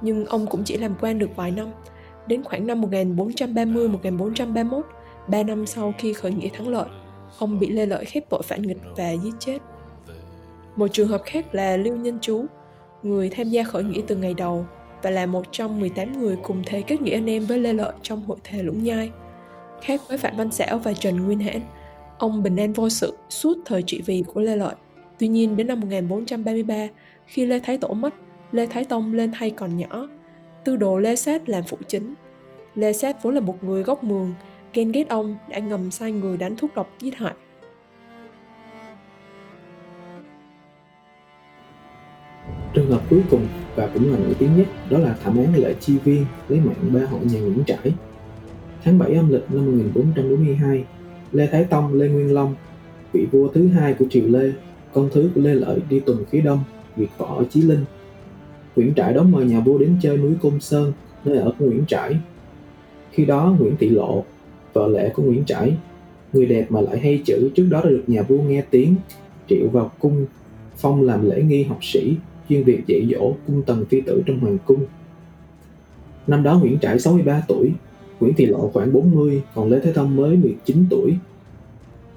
nhưng ông cũng chỉ làm quan được vài năm. Đến khoảng năm 1430-1431, ba năm sau khi khởi nghĩa thắng lợi, ông bị Lê Lợi khép tội phản nghịch và giết chết. Một trường hợp khác là Lưu Nhân Chú, người tham gia khởi nghĩa từ ngày đầu và là một trong 18 người cùng thế kết nghĩa anh em với Lê Lợi trong hội thề Lũng Nhai. Khác với Phạm Văn Xảo và Trần Nguyên Hãn, ông bình an vô sự suốt thời trị vì của Lê Lợi. Tuy nhiên đến năm 1433, khi Lê Thái Tổ mất, Lê Thái Tông lên thay còn nhỏ, tư đồ Lê Sát làm phụ chính. Lê Sát vốn là một người gốc mường, ghen ghét ông đã ngầm sai người đánh thuốc độc giết hại. Trường hợp cuối cùng và cũng là nổi tiếng nhất đó là thảm án lệ chi viên lấy mạng ba hộ nhà Nguyễn Trãi. Tháng 7 âm lịch năm 1442, Lê Thái Tông Lê Nguyên Long, vị vua thứ hai của triều Lê, con thứ của Lê Lợi đi tuần phía đông, diệt võ ở Chí Linh. Nguyễn Trãi đón mời nhà vua đến chơi núi Côn Sơn, nơi ở của Nguyễn Trãi. Khi đó Nguyễn Thị Lộ, vợ lẽ của Nguyễn Trãi, người đẹp mà lại hay chữ trước đó đã được nhà vua nghe tiếng, triệu vào cung, phong làm lễ nghi học sĩ, chuyên việc dạy dỗ cung tần phi tử trong hoàng cung. Năm đó Nguyễn Trãi 63 tuổi, Nguyễn Thị Lộ khoảng 40, còn Lê Thế thông mới 19 tuổi.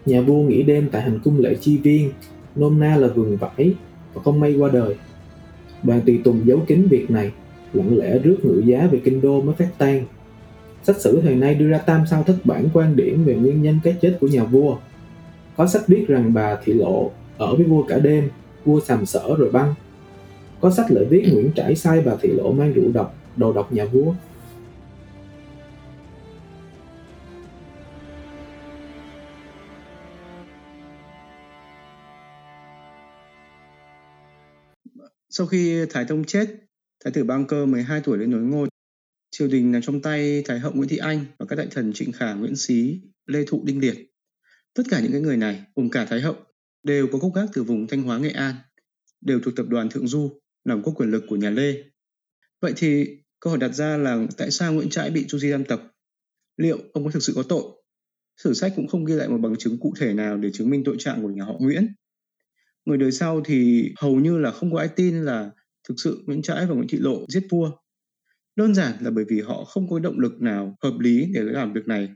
Nhà vua nghỉ đêm tại hành cung lễ chi viên, nôm na là vườn vải, và không may qua đời. Đoàn tùy tùng giấu kín việc này, lặng lẽ rước ngự giá về kinh đô mới phát tan. Sách sử thời nay đưa ra tam sao thất bản quan điểm về nguyên nhân cái chết của nhà vua. Có sách viết rằng bà Thị Lộ ở với vua cả đêm, vua sàm sỡ rồi băng. Có sách lợi viết Nguyễn Trãi sai bà Thị Lộ mang rượu độc, đồ độc nhà vua. Sau khi Thái Tông chết, Thái tử Bang Cơ 12 tuổi lên nối ngôi. Triều đình nằm trong tay Thái hậu Nguyễn Thị Anh và các đại thần Trịnh Khả, Nguyễn Xí, Lê Thụ, Đinh Liệt. Tất cả những cái người này, cùng cả Thái hậu, đều có gốc gác từ vùng Thanh Hóa, Nghệ An, đều thuộc tập đoàn Thượng Du, nằm có quyền lực của nhà Lê. Vậy thì câu hỏi đặt ra là tại sao Nguyễn Trãi bị Chu Di giam tập? Liệu ông có thực sự có tội? Sử sách cũng không ghi lại một bằng chứng cụ thể nào để chứng minh tội trạng của nhà họ Nguyễn người đời sau thì hầu như là không có ai tin là thực sự Nguyễn Trãi và Nguyễn Thị Lộ giết vua. Đơn giản là bởi vì họ không có động lực nào hợp lý để làm việc này.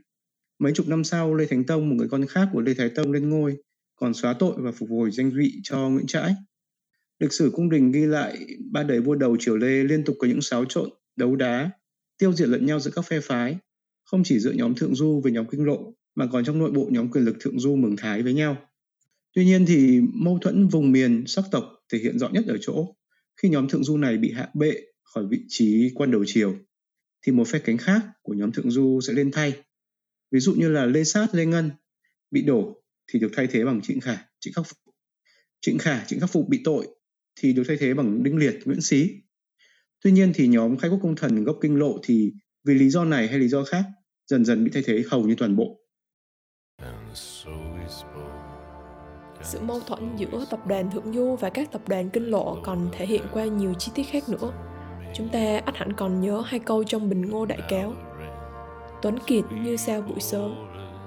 Mấy chục năm sau, Lê Thánh Tông, một người con khác của Lê Thái Tông lên ngôi, còn xóa tội và phục hồi danh vị cho Nguyễn Trãi. Lịch sử cung đình ghi lại ba đời vua đầu triều Lê liên tục có những xáo trộn, đấu đá, tiêu diệt lẫn nhau giữa các phe phái, không chỉ giữa nhóm Thượng Du với nhóm Kinh Lộ, mà còn trong nội bộ nhóm quyền lực Thượng Du Mường Thái với nhau. Tuy nhiên thì mâu thuẫn vùng miền sắc tộc thể hiện rõ nhất ở chỗ khi nhóm thượng du này bị hạ bệ khỏi vị trí quan đầu triều thì một phe cánh khác của nhóm thượng du sẽ lên thay. Ví dụ như là Lê Sát, Lê Ngân bị đổ thì được thay thế bằng Trịnh Khả, Trịnh Khắc Phục. Trịnh Khả, Trịnh Khắc Phục bị tội thì được thay thế bằng Đinh Liệt, Nguyễn Xí. Tuy nhiên thì nhóm khai quốc công thần gốc kinh lộ thì vì lý do này hay lý do khác dần dần bị thay thế hầu như toàn bộ. Sự mâu thuẫn giữa tập đoàn Thượng Du và các tập đoàn Kinh Lộ còn thể hiện qua nhiều chi tiết khác nữa. Chúng ta ắt hẳn còn nhớ hai câu trong Bình Ngô Đại Cáo. Tuấn Kiệt như sao buổi sớm,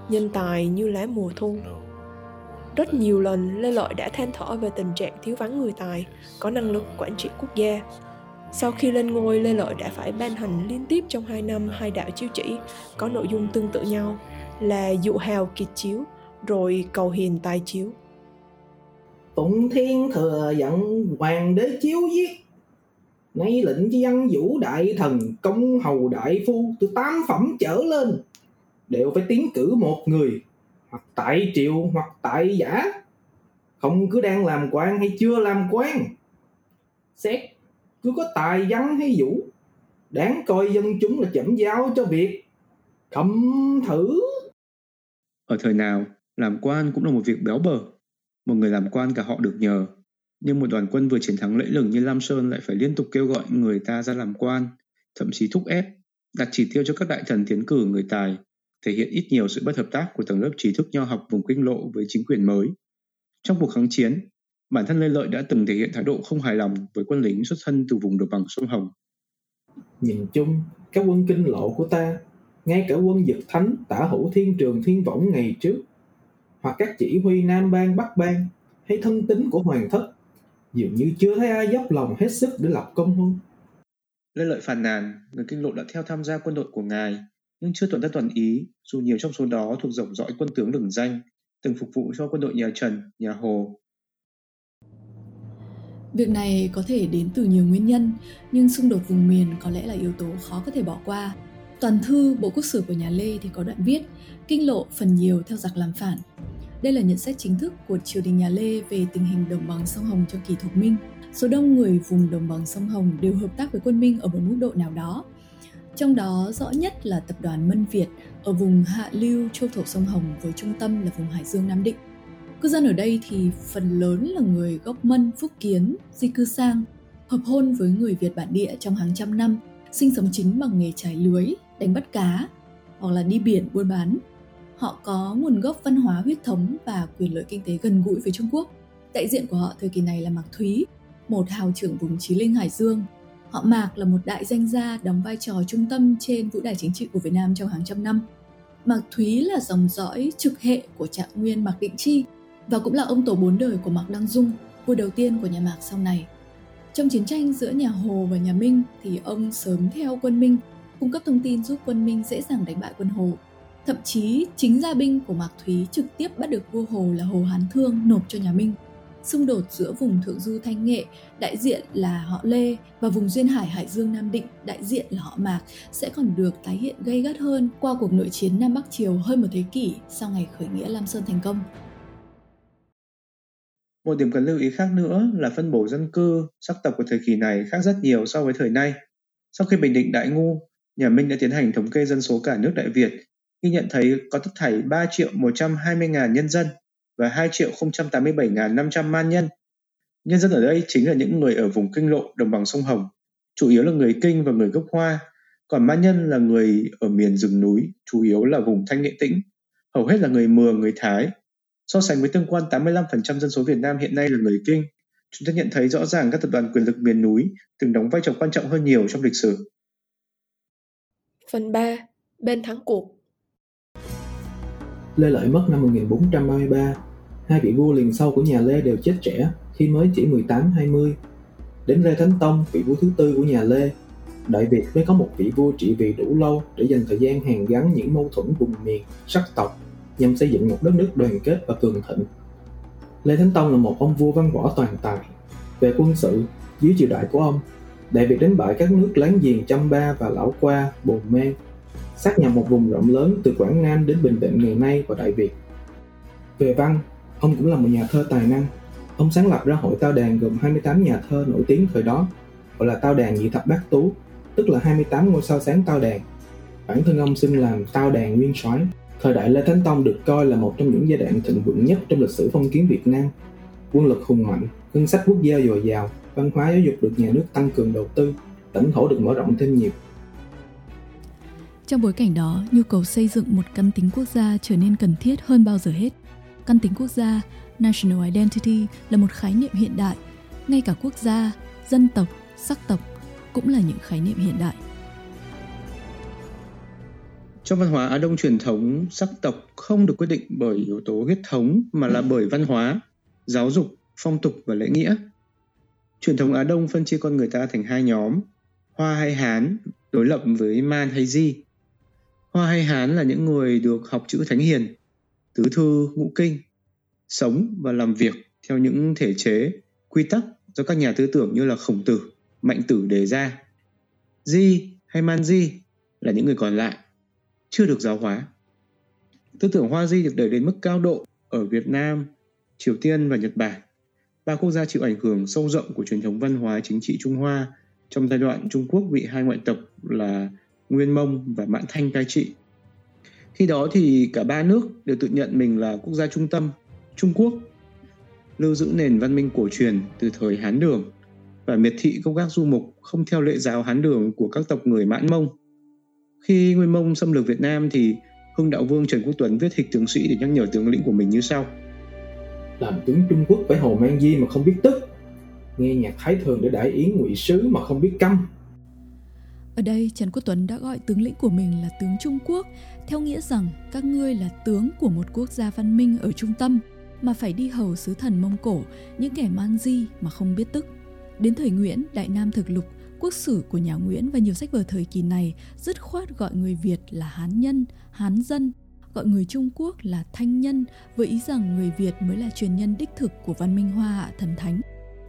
nhân tài như lá mùa thu. Rất nhiều lần Lê Lợi đã than thở về tình trạng thiếu vắng người tài, có năng lực quản trị quốc gia. Sau khi lên ngôi, Lê Lợi đã phải ban hành liên tiếp trong hai năm hai đạo chiếu chỉ có nội dung tương tự nhau là dụ hào kiệt chiếu, rồi cầu hiền tài chiếu. Tụng thiên thừa dẫn hoàng đế chiếu giết Nay lệnh chi ăn vũ đại thần công hầu đại phu từ tám phẩm trở lên Đều phải tiến cử một người hoặc tại triệu hoặc tại giả. Không cứ đang làm quan hay chưa làm quan. Xét cứ có tài văn hay vũ. Đáng coi dân chúng là chẩm giao cho việc Khâm thử. Ở thời nào làm quan cũng là một việc béo bở. Một người làm quan cả họ được nhờ. Nhưng một đoàn quân vừa chiến thắng lẫy lừng như Lam Sơn lại phải liên tục kêu gọi người ta ra làm quan, thậm chí thúc ép, đặt chỉ tiêu cho các đại thần tiến cử người tài, thể hiện ít nhiều sự bất hợp tác của tầng lớp trí thức nho học vùng kinh lộ với chính quyền mới. Trong cuộc kháng chiến, bản thân Lê Lợi đã từng thể hiện thái độ không hài lòng với quân lính xuất thân từ vùng đồng bằng sông Hồng. Nhìn chung, các quân kinh lộ của ta, ngay cả quân dực thánh tả hữu thiên trường thiên võng ngày trước hoặc các chỉ huy Nam Bang Bắc Bang hay thân tín của hoàng thất dường như chưa thấy ai dốc lòng hết sức để lập công hơn. Lê Lợi phàn nàn, người kinh lộ đã theo tham gia quân đội của ngài, nhưng chưa toàn tâm toàn ý, dù nhiều trong số đó thuộc dòng dõi quân tướng lừng danh, từng phục vụ cho quân đội nhà Trần, nhà Hồ. Việc này có thể đến từ nhiều nguyên nhân, nhưng xung đột vùng miền có lẽ là yếu tố khó có thể bỏ qua. Toàn thư Bộ Quốc sử của nhà Lê thì có đoạn viết, kinh lộ phần nhiều theo giặc làm phản. Đây là nhận xét chính thức của triều đình nhà Lê về tình hình đồng bằng sông Hồng trong kỳ thuộc Minh. Số đông người vùng đồng bằng sông Hồng đều hợp tác với quân Minh ở một mức độ nào đó. Trong đó rõ nhất là tập đoàn Mân Việt ở vùng hạ lưu châu thổ sông Hồng với trung tâm là vùng Hải Dương Nam Định. Cư dân ở đây thì phần lớn là người gốc Mân, Phúc Kiến, di cư sang, hợp hôn với người Việt bản địa trong hàng trăm năm, sinh sống chính bằng nghề trải lưới, đánh bắt cá hoặc là đi biển buôn bán. Họ có nguồn gốc văn hóa huyết thống và quyền lợi kinh tế gần gũi với Trung Quốc. Đại diện của họ thời kỳ này là Mạc Thúy, một hào trưởng vùng Chí Linh Hải Dương. Họ Mạc là một đại danh gia đóng vai trò trung tâm trên vũ đài chính trị của Việt Nam trong hàng trăm năm. Mạc Thúy là dòng dõi trực hệ của trạng nguyên Mạc Định Chi và cũng là ông tổ bốn đời của Mạc Đăng Dung, vua đầu tiên của nhà Mạc sau này. Trong chiến tranh giữa nhà Hồ và nhà Minh thì ông sớm theo quân Minh, cung cấp thông tin giúp quân Minh dễ dàng đánh bại quân Hồ. Thậm chí chính gia binh của Mạc Thúy trực tiếp bắt được vua Hồ là Hồ Hán Thương nộp cho nhà Minh. Xung đột giữa vùng Thượng Du Thanh Nghệ, đại diện là họ Lê, và vùng Duyên Hải Hải Dương Nam Định, đại diện là họ Mạc, sẽ còn được tái hiện gây gắt hơn qua cuộc nội chiến Nam Bắc Triều hơn một thế kỷ sau ngày khởi nghĩa Lam Sơn thành công. Một điểm cần lưu ý khác nữa là phân bổ dân cư, sắc tộc của thời kỳ này khác rất nhiều so với thời nay. Sau khi bình định Đại Ngu, nhà Minh đã tiến hành thống kê dân số cả nước Đại Việt, ghi nhận thấy có tất thảy 3 triệu 120 ngàn nhân dân và 2 triệu 087.500 man nhân. Nhân dân ở đây chính là những người ở vùng kinh lộ đồng bằng sông Hồng, chủ yếu là người Kinh và người gốc Hoa, còn man nhân là người ở miền rừng núi, chủ yếu là vùng Thanh Nghệ Tĩnh, hầu hết là người Mường, người Thái, So sánh với tương quan 85% dân số Việt Nam hiện nay là người Kinh, chúng ta nhận thấy rõ ràng các tập đoàn quyền lực miền núi từng đóng vai trò quan trọng hơn nhiều trong lịch sử. Phần 3. Bên thắng cuộc Lê Lợi mất năm 1433, hai vị vua liền sau của nhà Lê đều chết trẻ khi mới chỉ 18-20. Đến Lê Thánh Tông, vị vua thứ tư của nhà Lê, Đại Việt mới có một vị vua trị vì đủ lâu để dành thời gian hàn gắn những mâu thuẫn vùng miền, sắc tộc nhằm xây dựng một đất nước đoàn kết và cường thịnh. Lê Thánh Tông là một ông vua văn võ toàn tài. Về quân sự, dưới triều đại của ông, Đại Việt đánh bại các nước láng giềng Chăm Ba và Lão Qua, Bồn Men, xác nhập một vùng rộng lớn từ Quảng Nam đến Bình Định ngày nay vào Đại Việt. Về văn, ông cũng là một nhà thơ tài năng. Ông sáng lập ra hội tao đàn gồm 28 nhà thơ nổi tiếng thời đó, gọi là tao đàn nhị thập bát tú, tức là 28 ngôi sao sáng tao đàn. Bản thân ông xưng làm tao đàn nguyên soái Thời đại Lê Thánh Tông được coi là một trong những giai đoạn thịnh vượng nhất trong lịch sử phong kiến Việt Nam. Quân lực hùng mạnh, ngân sách quốc gia dồi dào, văn hóa giáo dục được nhà nước tăng cường đầu tư, lãnh thổ được mở rộng thêm nhiều. Trong bối cảnh đó, nhu cầu xây dựng một căn tính quốc gia trở nên cần thiết hơn bao giờ hết. Căn tính quốc gia, national identity là một khái niệm hiện đại. Ngay cả quốc gia, dân tộc, sắc tộc cũng là những khái niệm hiện đại. Trong văn hóa Á Đông truyền thống, sắc tộc không được quyết định bởi yếu tố huyết thống mà là bởi văn hóa, giáo dục, phong tục và lễ nghĩa. Truyền thống Á Đông phân chia con người ta thành hai nhóm, Hoa hay Hán, đối lập với Man hay Di. Hoa hay Hán là những người được học chữ thánh hiền, tứ thư, ngũ kinh, sống và làm việc theo những thể chế, quy tắc do các nhà tư tưởng như là Khổng Tử, Mạnh Tử đề ra. Di hay Man Di là những người còn lại chưa được giáo hóa. Tư tưởng Hoa Di được đẩy đến mức cao độ ở Việt Nam, Triều Tiên và Nhật Bản, ba quốc gia chịu ảnh hưởng sâu rộng của truyền thống văn hóa chính trị Trung Hoa trong giai đoạn Trung Quốc bị hai ngoại tộc là Nguyên Mông và Mãn Thanh cai trị. Khi đó thì cả ba nước đều tự nhận mình là quốc gia trung tâm, Trung Quốc, lưu giữ nền văn minh cổ truyền từ thời Hán Đường và miệt thị công tác du mục không theo lệ giáo Hán Đường của các tộc người Mãn Mông. Khi Nguyên Mông xâm lược Việt Nam thì Hưng Đạo Vương Trần Quốc Tuấn viết hịch tướng sĩ để nhắc nhở tướng lĩnh của mình như sau. Làm tướng Trung Quốc phải hồ mang di mà không biết tức, nghe nhạc thái thường để đại yến ngụy sứ mà không biết căm. Ở đây Trần Quốc Tuấn đã gọi tướng lĩnh của mình là tướng Trung Quốc, theo nghĩa rằng các ngươi là tướng của một quốc gia văn minh ở trung tâm mà phải đi hầu sứ thần Mông Cổ, những kẻ man di mà không biết tức. Đến thời Nguyễn, Đại Nam thực lục, quốc sử của nhà Nguyễn và nhiều sách vở thời kỳ này dứt khoát gọi người Việt là Hán nhân, Hán dân, gọi người Trung Quốc là Thanh nhân với ý rằng người Việt mới là truyền nhân đích thực của văn minh Hoa Hạ thần thánh.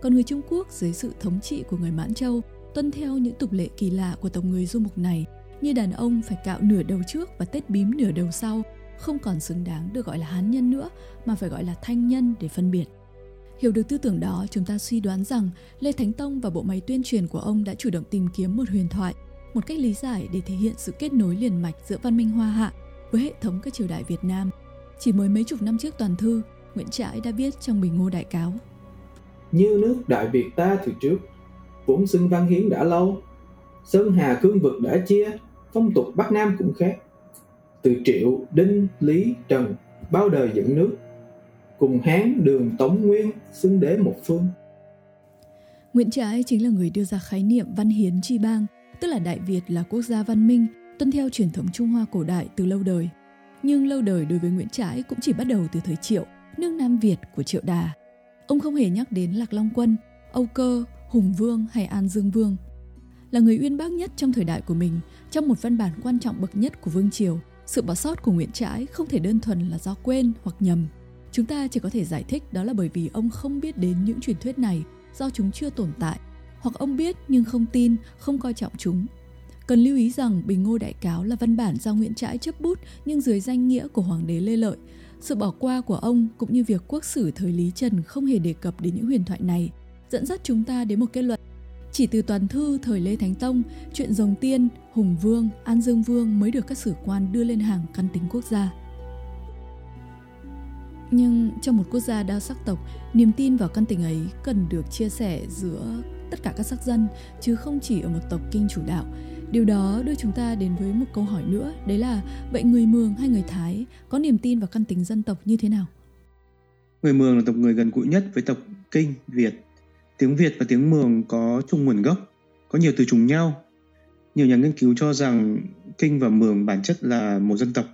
Còn người Trung Quốc dưới sự thống trị của người Mãn Châu tuân theo những tục lệ kỳ lạ của tộc người du mục này như đàn ông phải cạo nửa đầu trước và tết bím nửa đầu sau không còn xứng đáng được gọi là hán nhân nữa mà phải gọi là thanh nhân để phân biệt. Hiểu được tư tưởng đó, chúng ta suy đoán rằng Lê Thánh Tông và bộ máy tuyên truyền của ông đã chủ động tìm kiếm một huyền thoại, một cách lý giải để thể hiện sự kết nối liền mạch giữa văn minh Hoa Hạ với hệ thống các triều đại Việt Nam. Chỉ mới mấy chục năm trước toàn thư, Nguyễn Trãi đã viết trong Bình Ngô Đại Cáo. Như nước Đại Việt ta từ trước, vốn xưng văn hiến đã lâu, Sơn Hà cương vực đã chia, phong tục Bắc Nam cũng khác. Từ Triệu, Đinh, Lý, Trần, bao đời dẫn nước, cùng Hán, Đường, Tống, Nguyên, xưng đế một phương. Nguyễn Trãi chính là người đưa ra khái niệm văn hiến tri bang, tức là Đại Việt là quốc gia văn minh, tuân theo truyền thống Trung Hoa cổ đại từ lâu đời. Nhưng lâu đời đối với Nguyễn Trãi cũng chỉ bắt đầu từ thời Triệu, nước Nam Việt của Triệu Đà. Ông không hề nhắc đến Lạc Long Quân, Âu Cơ, Hùng Vương hay An Dương Vương. Là người uyên bác nhất trong thời đại của mình, trong một văn bản quan trọng bậc nhất của Vương Triều, sự bỏ sót của Nguyễn Trãi không thể đơn thuần là do quên hoặc nhầm. Chúng ta chỉ có thể giải thích đó là bởi vì ông không biết đến những truyền thuyết này do chúng chưa tồn tại, hoặc ông biết nhưng không tin, không coi trọng chúng. Cần lưu ý rằng Bình Ngô Đại Cáo là văn bản do Nguyễn Trãi chấp bút nhưng dưới danh nghĩa của Hoàng đế Lê Lợi. Sự bỏ qua của ông cũng như việc quốc sử thời Lý Trần không hề đề cập đến những huyền thoại này, dẫn dắt chúng ta đến một kết luận. Chỉ từ toàn thư thời Lê Thánh Tông, chuyện Rồng Tiên, Hùng Vương, An Dương Vương mới được các sử quan đưa lên hàng căn tính quốc gia. Nhưng trong một quốc gia đa sắc tộc, niềm tin vào căn tình ấy cần được chia sẻ giữa tất cả các sắc dân chứ không chỉ ở một tộc kinh chủ đạo. Điều đó đưa chúng ta đến với một câu hỏi nữa, đấy là vậy người Mường hay người Thái có niềm tin vào căn tính dân tộc như thế nào? Người Mường là tộc người gần gũi nhất với tộc Kinh, Việt. Tiếng Việt và tiếng Mường có chung nguồn gốc, có nhiều từ trùng nhau. Nhiều nhà nghiên cứu cho rằng Kinh và Mường bản chất là một dân tộc.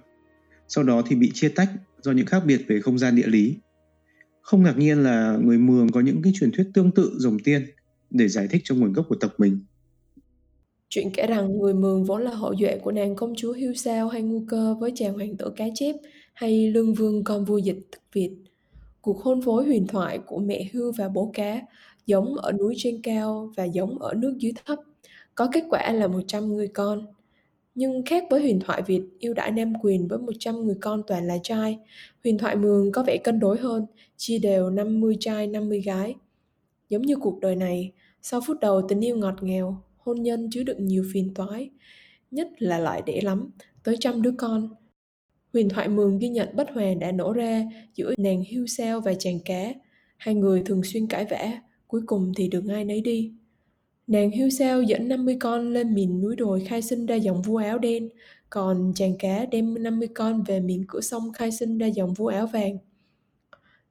Sau đó thì bị chia tách do những khác biệt về không gian địa lý. Không ngạc nhiên là người Mường có những cái truyền thuyết tương tự rồng tiên để giải thích cho nguồn gốc của tộc mình. Chuyện kể rằng người Mường vốn là hậu duệ của nàng công chúa Hiêu Sao hay Ngu Cơ với chàng hoàng tử Cá Chép hay Lương Vương con vua dịch thực Việt. Cuộc hôn phối huyền thoại của mẹ Hưu và bố cá giống ở núi trên cao và giống ở nước dưới thấp. Có kết quả là 100 người con. Nhưng khác với huyền thoại Việt yêu đãi nam quyền với 100 người con toàn là trai, huyền thoại Mường có vẻ cân đối hơn, chia đều 50 trai 50 gái. Giống như cuộc đời này, sau phút đầu tình yêu ngọt ngào, hôn nhân chứa đựng nhiều phiền toái, nhất là lại để lắm, tới trăm đứa con. Huyền thoại Mường ghi nhận bất hòa đã nổ ra giữa nàng hưu sao và chàng cá. Hai người thường xuyên cãi vã, cuối cùng thì được ai nấy đi. Nàng hưu sao dẫn 50 con lên miền núi đồi khai sinh ra dòng vua áo đen, còn chàng cá đem 50 con về miền cửa sông khai sinh ra dòng vua áo vàng.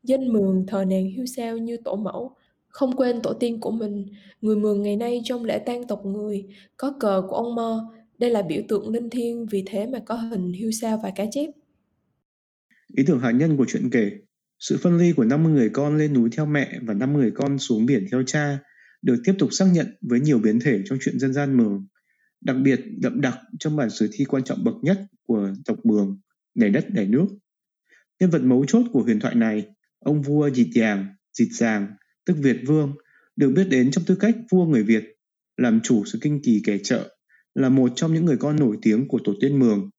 Dân Mường thờ nàng hưu sao như tổ mẫu, không quên tổ tiên của mình, người Mường ngày nay trong lễ tang tộc người có cờ của ông Mo, đây là biểu tượng linh thiêng vì thế mà có hình hưu sao và cá chép. Ý tưởng hạt nhân của chuyện kể, sự phân ly của 50 người con lên núi theo mẹ và 50 người con xuống biển theo cha được tiếp tục xác nhận với nhiều biến thể trong chuyện dân gian Mường, đặc biệt đậm đặc trong bản sử thi quan trọng bậc nhất của tộc Mường, đẻ đất đẻ nước. Nhân vật mấu chốt của huyền thoại này, ông vua Dịt Giàng, Dịt Giàng, tức Việt Vương, được biết đến trong tư cách vua người Việt, làm chủ sự kinh kỳ kẻ trợ, là một trong những người con nổi tiếng của tổ tiên Mường.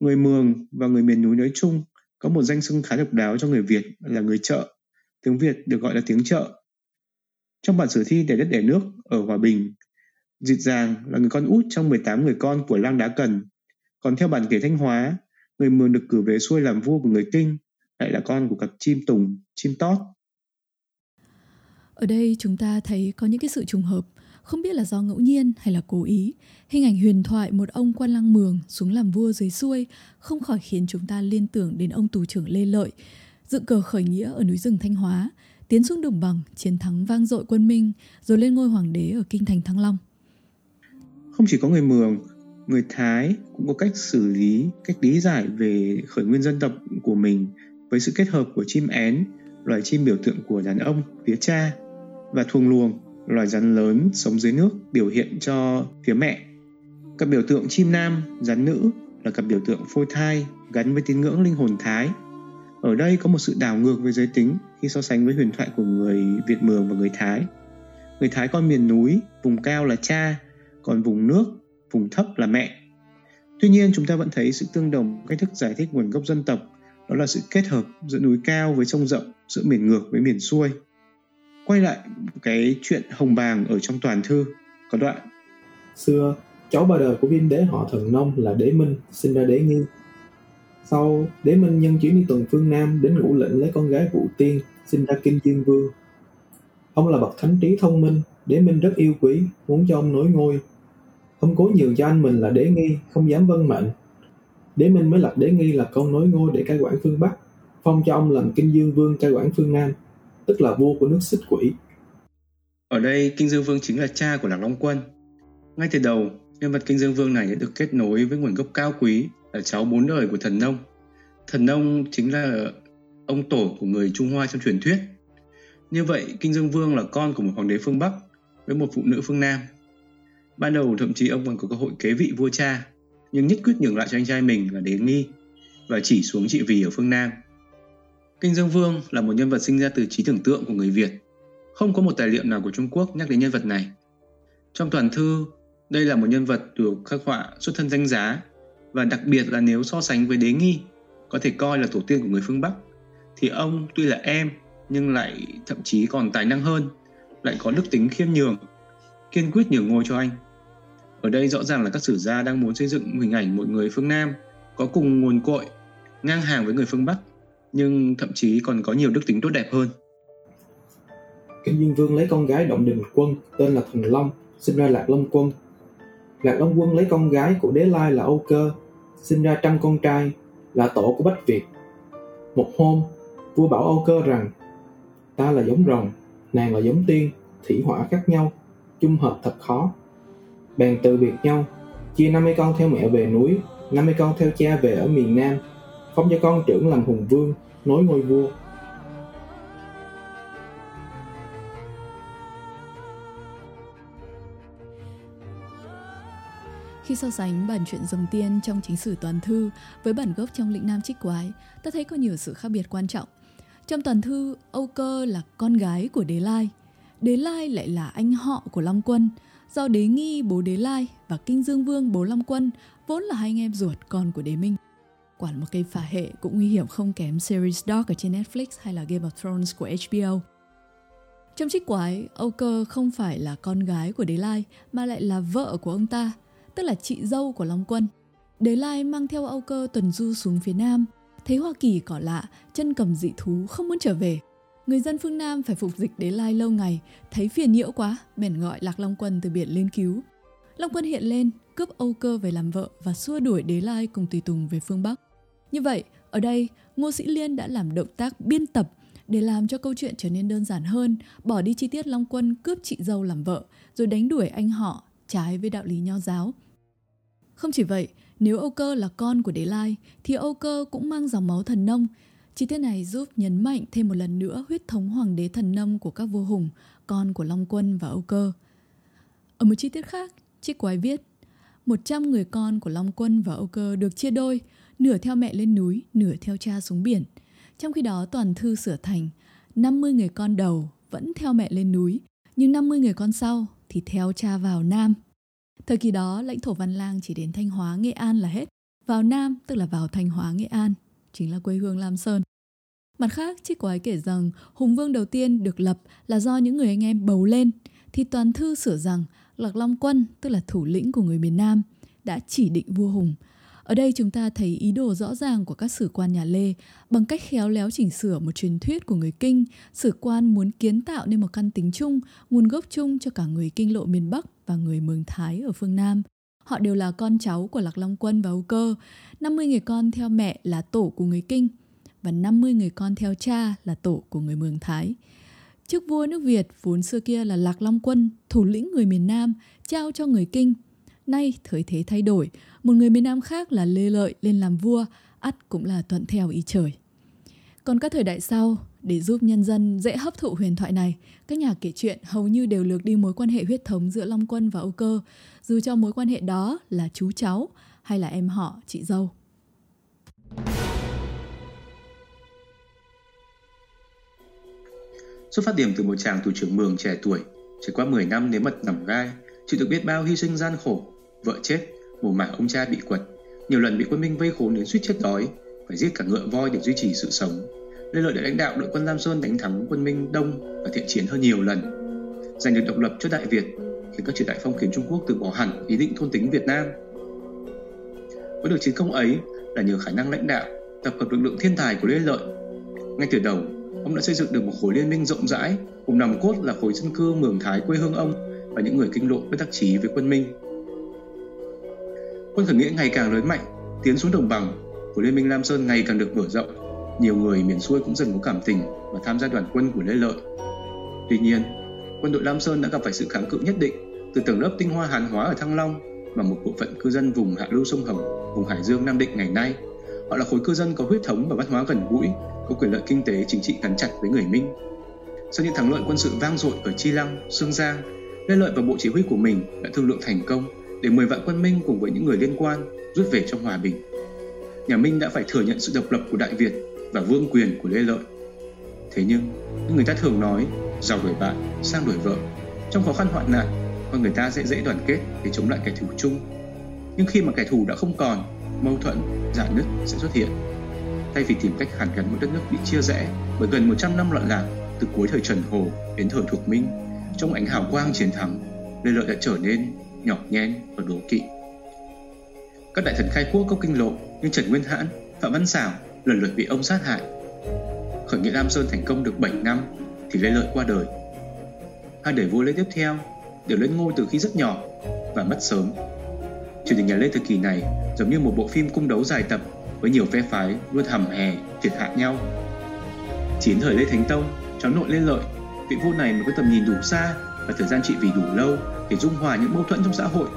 Người Mường và người miền núi nói chung có một danh xưng khá độc đáo cho người Việt là người chợ Tiếng Việt được gọi là tiếng chợ. Trong bản sử thi để đất để nước ở Hòa Bình, Dịt Giàng là người con út trong 18 người con của Lang Đá Cần. Còn theo bản kể Thanh Hóa, người Mường được cử về xuôi làm vua của người Kinh, lại là con của cặp chim tùng, chim tót. Ở đây chúng ta thấy có những cái sự trùng hợp, không biết là do ngẫu nhiên hay là cố ý. Hình ảnh huyền thoại một ông quan lang mường xuống làm vua dưới xuôi không khỏi khiến chúng ta liên tưởng đến ông tù trưởng Lê Lợi, dựng cờ khởi nghĩa ở núi rừng Thanh Hóa, tiến xuống đồng bằng, chiến thắng vang dội quân Minh, rồi lên ngôi hoàng đế ở kinh thành Thăng Long. Không chỉ có người Mường, người Thái cũng có cách xử lý, cách lý giải về khởi nguyên dân tộc của mình với sự kết hợp của chim én, loài chim biểu tượng của đàn ông phía cha và thuồng luồng loài rắn lớn sống dưới nước biểu hiện cho phía mẹ. Các biểu tượng chim nam, rắn nữ là cặp biểu tượng phôi thai gắn với tín ngưỡng linh hồn Thái. Ở đây có một sự đảo ngược về giới tính khi so sánh với huyền thoại của người Việt Mường và người Thái. Người Thái coi miền núi, vùng cao là cha, còn vùng nước, vùng thấp là mẹ. Tuy nhiên chúng ta vẫn thấy sự tương đồng cách thức giải thích nguồn gốc dân tộc đó là sự kết hợp giữa núi cao với sông rộng, giữa miền ngược với miền xuôi. Quay lại cái chuyện hồng bàng ở trong toàn thư, có đoạn. Xưa, cháu ba đời của viên đế họ thần nông là đế minh, sinh ra đế nghi. Sau, đế minh nhân chuyến đi tuần phương Nam đến ngũ lĩnh lấy con gái Vũ Tiên, sinh ra Kinh Dương Vương. Ông là bậc thánh trí thông minh, đế minh rất yêu quý, muốn cho ông nối ngôi. Ông cố nhường cho anh mình là đế nghi, không dám vân mệnh. Đế minh mới lập đế nghi là con nối ngôi để cai quản phương Bắc, phong cho ông làm Kinh Dương Vương cai quản phương Nam, tức là vua của nước xích quỷ. Ở đây, Kinh Dương Vương chính là cha của Lạc Long Quân. Ngay từ đầu, nhân vật Kinh Dương Vương này đã được kết nối với nguồn gốc cao quý là cháu bốn đời của thần nông. Thần nông chính là ông tổ của người Trung Hoa trong truyền thuyết. Như vậy, Kinh Dương Vương là con của một hoàng đế phương Bắc với một phụ nữ phương Nam. Ban đầu thậm chí ông còn có cơ hội kế vị vua cha, nhưng nhất quyết nhường lại cho anh trai mình là đế nghi và chỉ xuống trị vì ở phương Nam. Kinh Dương Vương là một nhân vật sinh ra từ trí tưởng tượng của người Việt. Không có một tài liệu nào của Trung Quốc nhắc đến nhân vật này. Trong toàn thư, đây là một nhân vật được khắc họa xuất thân danh giá và đặc biệt là nếu so sánh với đế nghi, có thể coi là tổ tiên của người phương Bắc, thì ông tuy là em nhưng lại thậm chí còn tài năng hơn, lại có đức tính khiêm nhường, kiên quyết nhường ngôi cho anh. Ở đây rõ ràng là các sử gia đang muốn xây dựng hình ảnh một người phương Nam có cùng nguồn cội, ngang hàng với người phương Bắc, nhưng thậm chí còn có nhiều đức tính tốt đẹp hơn. Kinh Dương Vương lấy con gái Động Đình Quân tên là Thần Long, sinh ra Lạc Long Quân. Lạc Long Quân lấy con gái của đế lai là Âu Cơ, sinh ra trăm con trai, là tổ của Bách Việt. Một hôm, vua bảo Âu Cơ rằng ta là giống rồng, nàng là giống tiên, thủy hỏa khác nhau, chung hợp thật khó. Bèn từ biệt nhau, chia 50 con theo mẹ về núi, 50 con theo cha về ở miền Nam, phong cho con trưởng làm hùng vương, nối ngôi vua. Khi so sánh bản truyện rồng tiên trong chính sử toàn thư với bản gốc trong lĩnh Nam Trích Quái, ta thấy có nhiều sự khác biệt quan trọng. Trong toàn thư, Âu Cơ là con gái của Đế Lai. Đế Lai lại là anh họ của Long Quân. Do Đế Nghi bố Đế Lai và Kinh Dương Vương bố Long Quân vốn là hai anh em ruột con của Đế Minh. Quản một cây phả hệ cũng nguy hiểm không kém series Dark ở trên Netflix hay là Game of Thrones của HBO. Trong trích quái, Âu Cơ không phải là con gái của Đế Lai mà lại là vợ của ông ta, tức là chị dâu của Long Quân. Đế Lai mang theo Âu Cơ tuần du xuống phía Nam, thấy Hoa Kỳ cỏ lạ, chân cầm dị thú không muốn trở về. Người dân phương Nam phải phục dịch Đế Lai lâu ngày, thấy phiền nhiễu quá, bèn gọi Lạc Long Quân từ biển lên cứu. Long Quân hiện lên, cướp Âu Cơ về làm vợ và xua đuổi Đế Lai cùng tùy tùng về phương Bắc. Như vậy, ở đây, Ngô Sĩ Liên đã làm động tác biên tập để làm cho câu chuyện trở nên đơn giản hơn, bỏ đi chi tiết Long Quân cướp chị dâu làm vợ, rồi đánh đuổi anh họ trái với đạo lý nho giáo. Không chỉ vậy, nếu Âu Cơ là con của Đế Lai, thì Âu Cơ cũng mang dòng máu thần nông. Chi tiết này giúp nhấn mạnh thêm một lần nữa huyết thống hoàng đế thần nông của các vua hùng, con của Long Quân và Âu Cơ. Ở một chi tiết khác, Trích Quái viết, 100 người con của Long Quân và Âu Cơ được chia đôi, nửa theo mẹ lên núi, nửa theo cha xuống biển. Trong khi đó toàn thư sửa thành 50 người con đầu vẫn theo mẹ lên núi, nhưng 50 người con sau thì theo cha vào Nam. Thời kỳ đó, lãnh thổ Văn Lang chỉ đến Thanh Hóa, Nghệ An là hết. Vào Nam tức là vào Thanh Hóa, Nghệ An, chính là quê hương Lam Sơn. Mặt khác, Trích Quái kể rằng Hùng Vương đầu tiên được lập là do những người anh em bầu lên, thì toàn thư sửa rằng Lạc Long Quân, tức là thủ lĩnh của người miền Nam, đã chỉ định vua Hùng. Ở đây chúng ta thấy ý đồ rõ ràng của các sử quan nhà Lê bằng cách khéo léo chỉnh sửa một truyền thuyết của người Kinh, sử quan muốn kiến tạo nên một căn tính chung, nguồn gốc chung cho cả người Kinh lộ miền Bắc và người Mường Thái ở phương Nam. Họ đều là con cháu của Lạc Long Quân và Âu Cơ. 50 người con theo mẹ là tổ của người Kinh và 50 người con theo cha là tổ của người Mường Thái. Chức vua nước Việt vốn xưa kia là Lạc Long Quân, thủ lĩnh người miền Nam, trao cho người Kinh. Nay thời thế thay đổi, một người miền Nam khác là Lê Lợi lên làm vua, ắt cũng là thuận theo ý trời. Còn các thời đại sau, để giúp nhân dân dễ hấp thụ huyền thoại này, các nhà kể chuyện hầu như đều lược đi mối quan hệ huyết thống giữa Long Quân và Âu Cơ, dù cho mối quan hệ đó là chú cháu hay là em họ, chị dâu. Xuất phát điểm từ một chàng thủ trưởng mường trẻ tuổi, trải qua 10 năm nếm mật nằm gai, chịu được biết bao hy sinh gian khổ, vợ chết, mồ mả ông cha bị quật, nhiều lần bị quân Minh vây khốn đến suýt chết đói, phải giết cả ngựa voi để duy trì sự sống. Lê Lợi đã lãnh đạo đội quân Lam Sơn đánh thắng quân Minh Đông và thiện chiến hơn nhiều lần, giành được độc lập cho Đại Việt, khiến các triều đại phong kiến Trung Quốc từ bỏ hẳn ý định thôn tính Việt Nam. Với được chiến công ấy là nhờ khả năng lãnh đạo, tập hợp lực lượng thiên tài của Lê Lợi. Ngay từ đầu, ông đã xây dựng được một khối liên minh rộng rãi, cùng nòng cốt là khối dân cư Mường Thái quê hương ông và những người kinh lộ bất đắc chí với quân Minh. Quân khởi nghĩa ngày càng lớn mạnh, tiến xuống đồng bằng, của Liên minh Lam Sơn ngày càng được mở rộng. Nhiều người miền xuôi cũng dần có cảm tình và tham gia đoàn quân của Lê Lợi. Tuy nhiên, quân đội Lam Sơn đã gặp phải sự kháng cự nhất định từ tầng lớp tinh hoa Hàn hóa ở Thăng Long và một bộ phận cư dân vùng hạ lưu sông Hồng, vùng Hải Dương Nam Định ngày nay. Họ là khối cư dân có huyết thống và văn hóa gần gũi, có quyền lợi kinh tế chính trị gắn chặt với người Minh. Sau những thắng lợi quân sự vang dội ở Chi Lăng, Sương Giang, Lê Lợi và bộ chỉ huy của mình đã thương lượng thành công để 10 vạn quân Minh cùng với những người liên quan rút về trong hòa bình. Nhà Minh đã phải thừa nhận sự độc lập của Đại Việt và vương quyền của Lê Lợi. Thế nhưng, như người ta thường nói, giàu đổi bạn, sang đổi vợ. Trong khó khăn hoạn nạn, con người ta sẽ dễ đoàn kết để chống lại kẻ thù chung. Nhưng khi mà kẻ thù đã không còn, mâu thuẫn, dạn nứt sẽ xuất hiện. Thay vì tìm cách hàn gắn một đất nước bị chia rẽ bởi gần 100 năm loạn lạc từ cuối thời Trần Hồ đến thời Thuộc Minh, trong ánh hào quang chiến thắng, Lê Lợi đã trở nên nhỏ nhen và đố kỵ. Các đại thần khai quốc có kinh lộ như Trần Nguyên Hãn, Phạm Văn Xảo lần lượt bị ông sát hại. Khởi nghĩa Lam Sơn thành công được 7 năm thì Lê Lợi qua đời. Hai đời vua Lê tiếp theo đều lên ngôi từ khi rất nhỏ và mất sớm. Triều đình nhà Lê thời kỳ này giống như một bộ phim cung đấu dài tập với nhiều phe phái luôn hầm hè thiệt hại nhau. Chín thời Lê Thánh Tông, cháu nội Lê Lợi, vị vua này mới có tầm nhìn đủ xa và thời gian trị vì đủ lâu để dung hòa những mâu thuẫn trong xã hội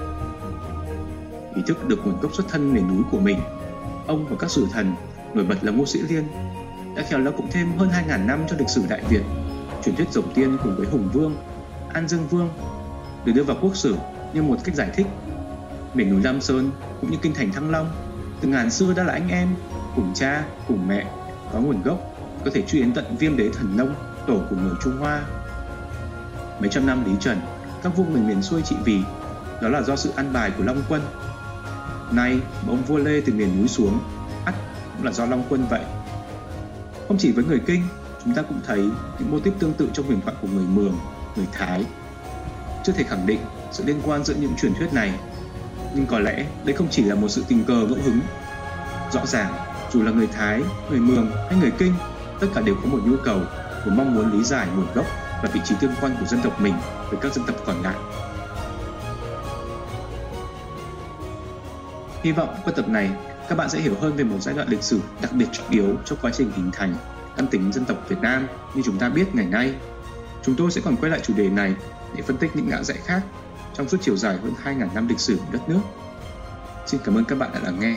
ý thức được nguồn gốc xuất thân miền núi của mình. Ông và các sử thần, nổi bật là Ngô Sĩ Liên, đã khéo léo cộng thêm hơn 2.000 năm cho lịch sử Đại Việt. Truyền thuyết rồng tiên cùng với Hùng Vương, An Dương Vương được đưa vào quốc sử như một cách giải thích. Miền núi Lam Sơn cũng như kinh thành Thăng Long, từ ngàn xưa đã là anh em, cùng cha, cùng mẹ, có nguồn gốc, có thể truy đến tận viêm đế thần nông, tổ của người Trung Hoa. Mấy trăm năm Lý Trần, các vua mình miền xuôi trị vì, đó là do sự an bài của Long Quân Nay, ông vua Lê từ miền núi xuống, ắt cũng là do Long Quân vậy. Không chỉ với người Kinh, chúng ta cũng thấy những mô típ tương tự trong huyền thoại của người Mường, người Thái. Chưa thể khẳng định sự liên quan giữa những truyền thuyết này, nhưng có lẽ đây không chỉ là một sự tình cờ ngẫu hứng. Rõ ràng, dù là người Thái, người Mường hay người Kinh, tất cả đều có một nhu cầu, một mong muốn lý giải nguồn gốc và vị trí tương quan của dân tộc mình với các dân tộc còn lại. Hy vọng qua tập này, các bạn sẽ hiểu hơn về một giai đoạn lịch sử đặc biệt trọng yếu trong quá trình hình thành căn tính dân tộc Việt Nam như chúng ta biết ngày nay. Chúng tôi sẽ còn quay lại chủ đề này để phân tích những ngã rẽ khác trong suốt chiều dài hơn 2.000 năm lịch sử của đất nước. Xin cảm ơn các bạn đã lắng nghe.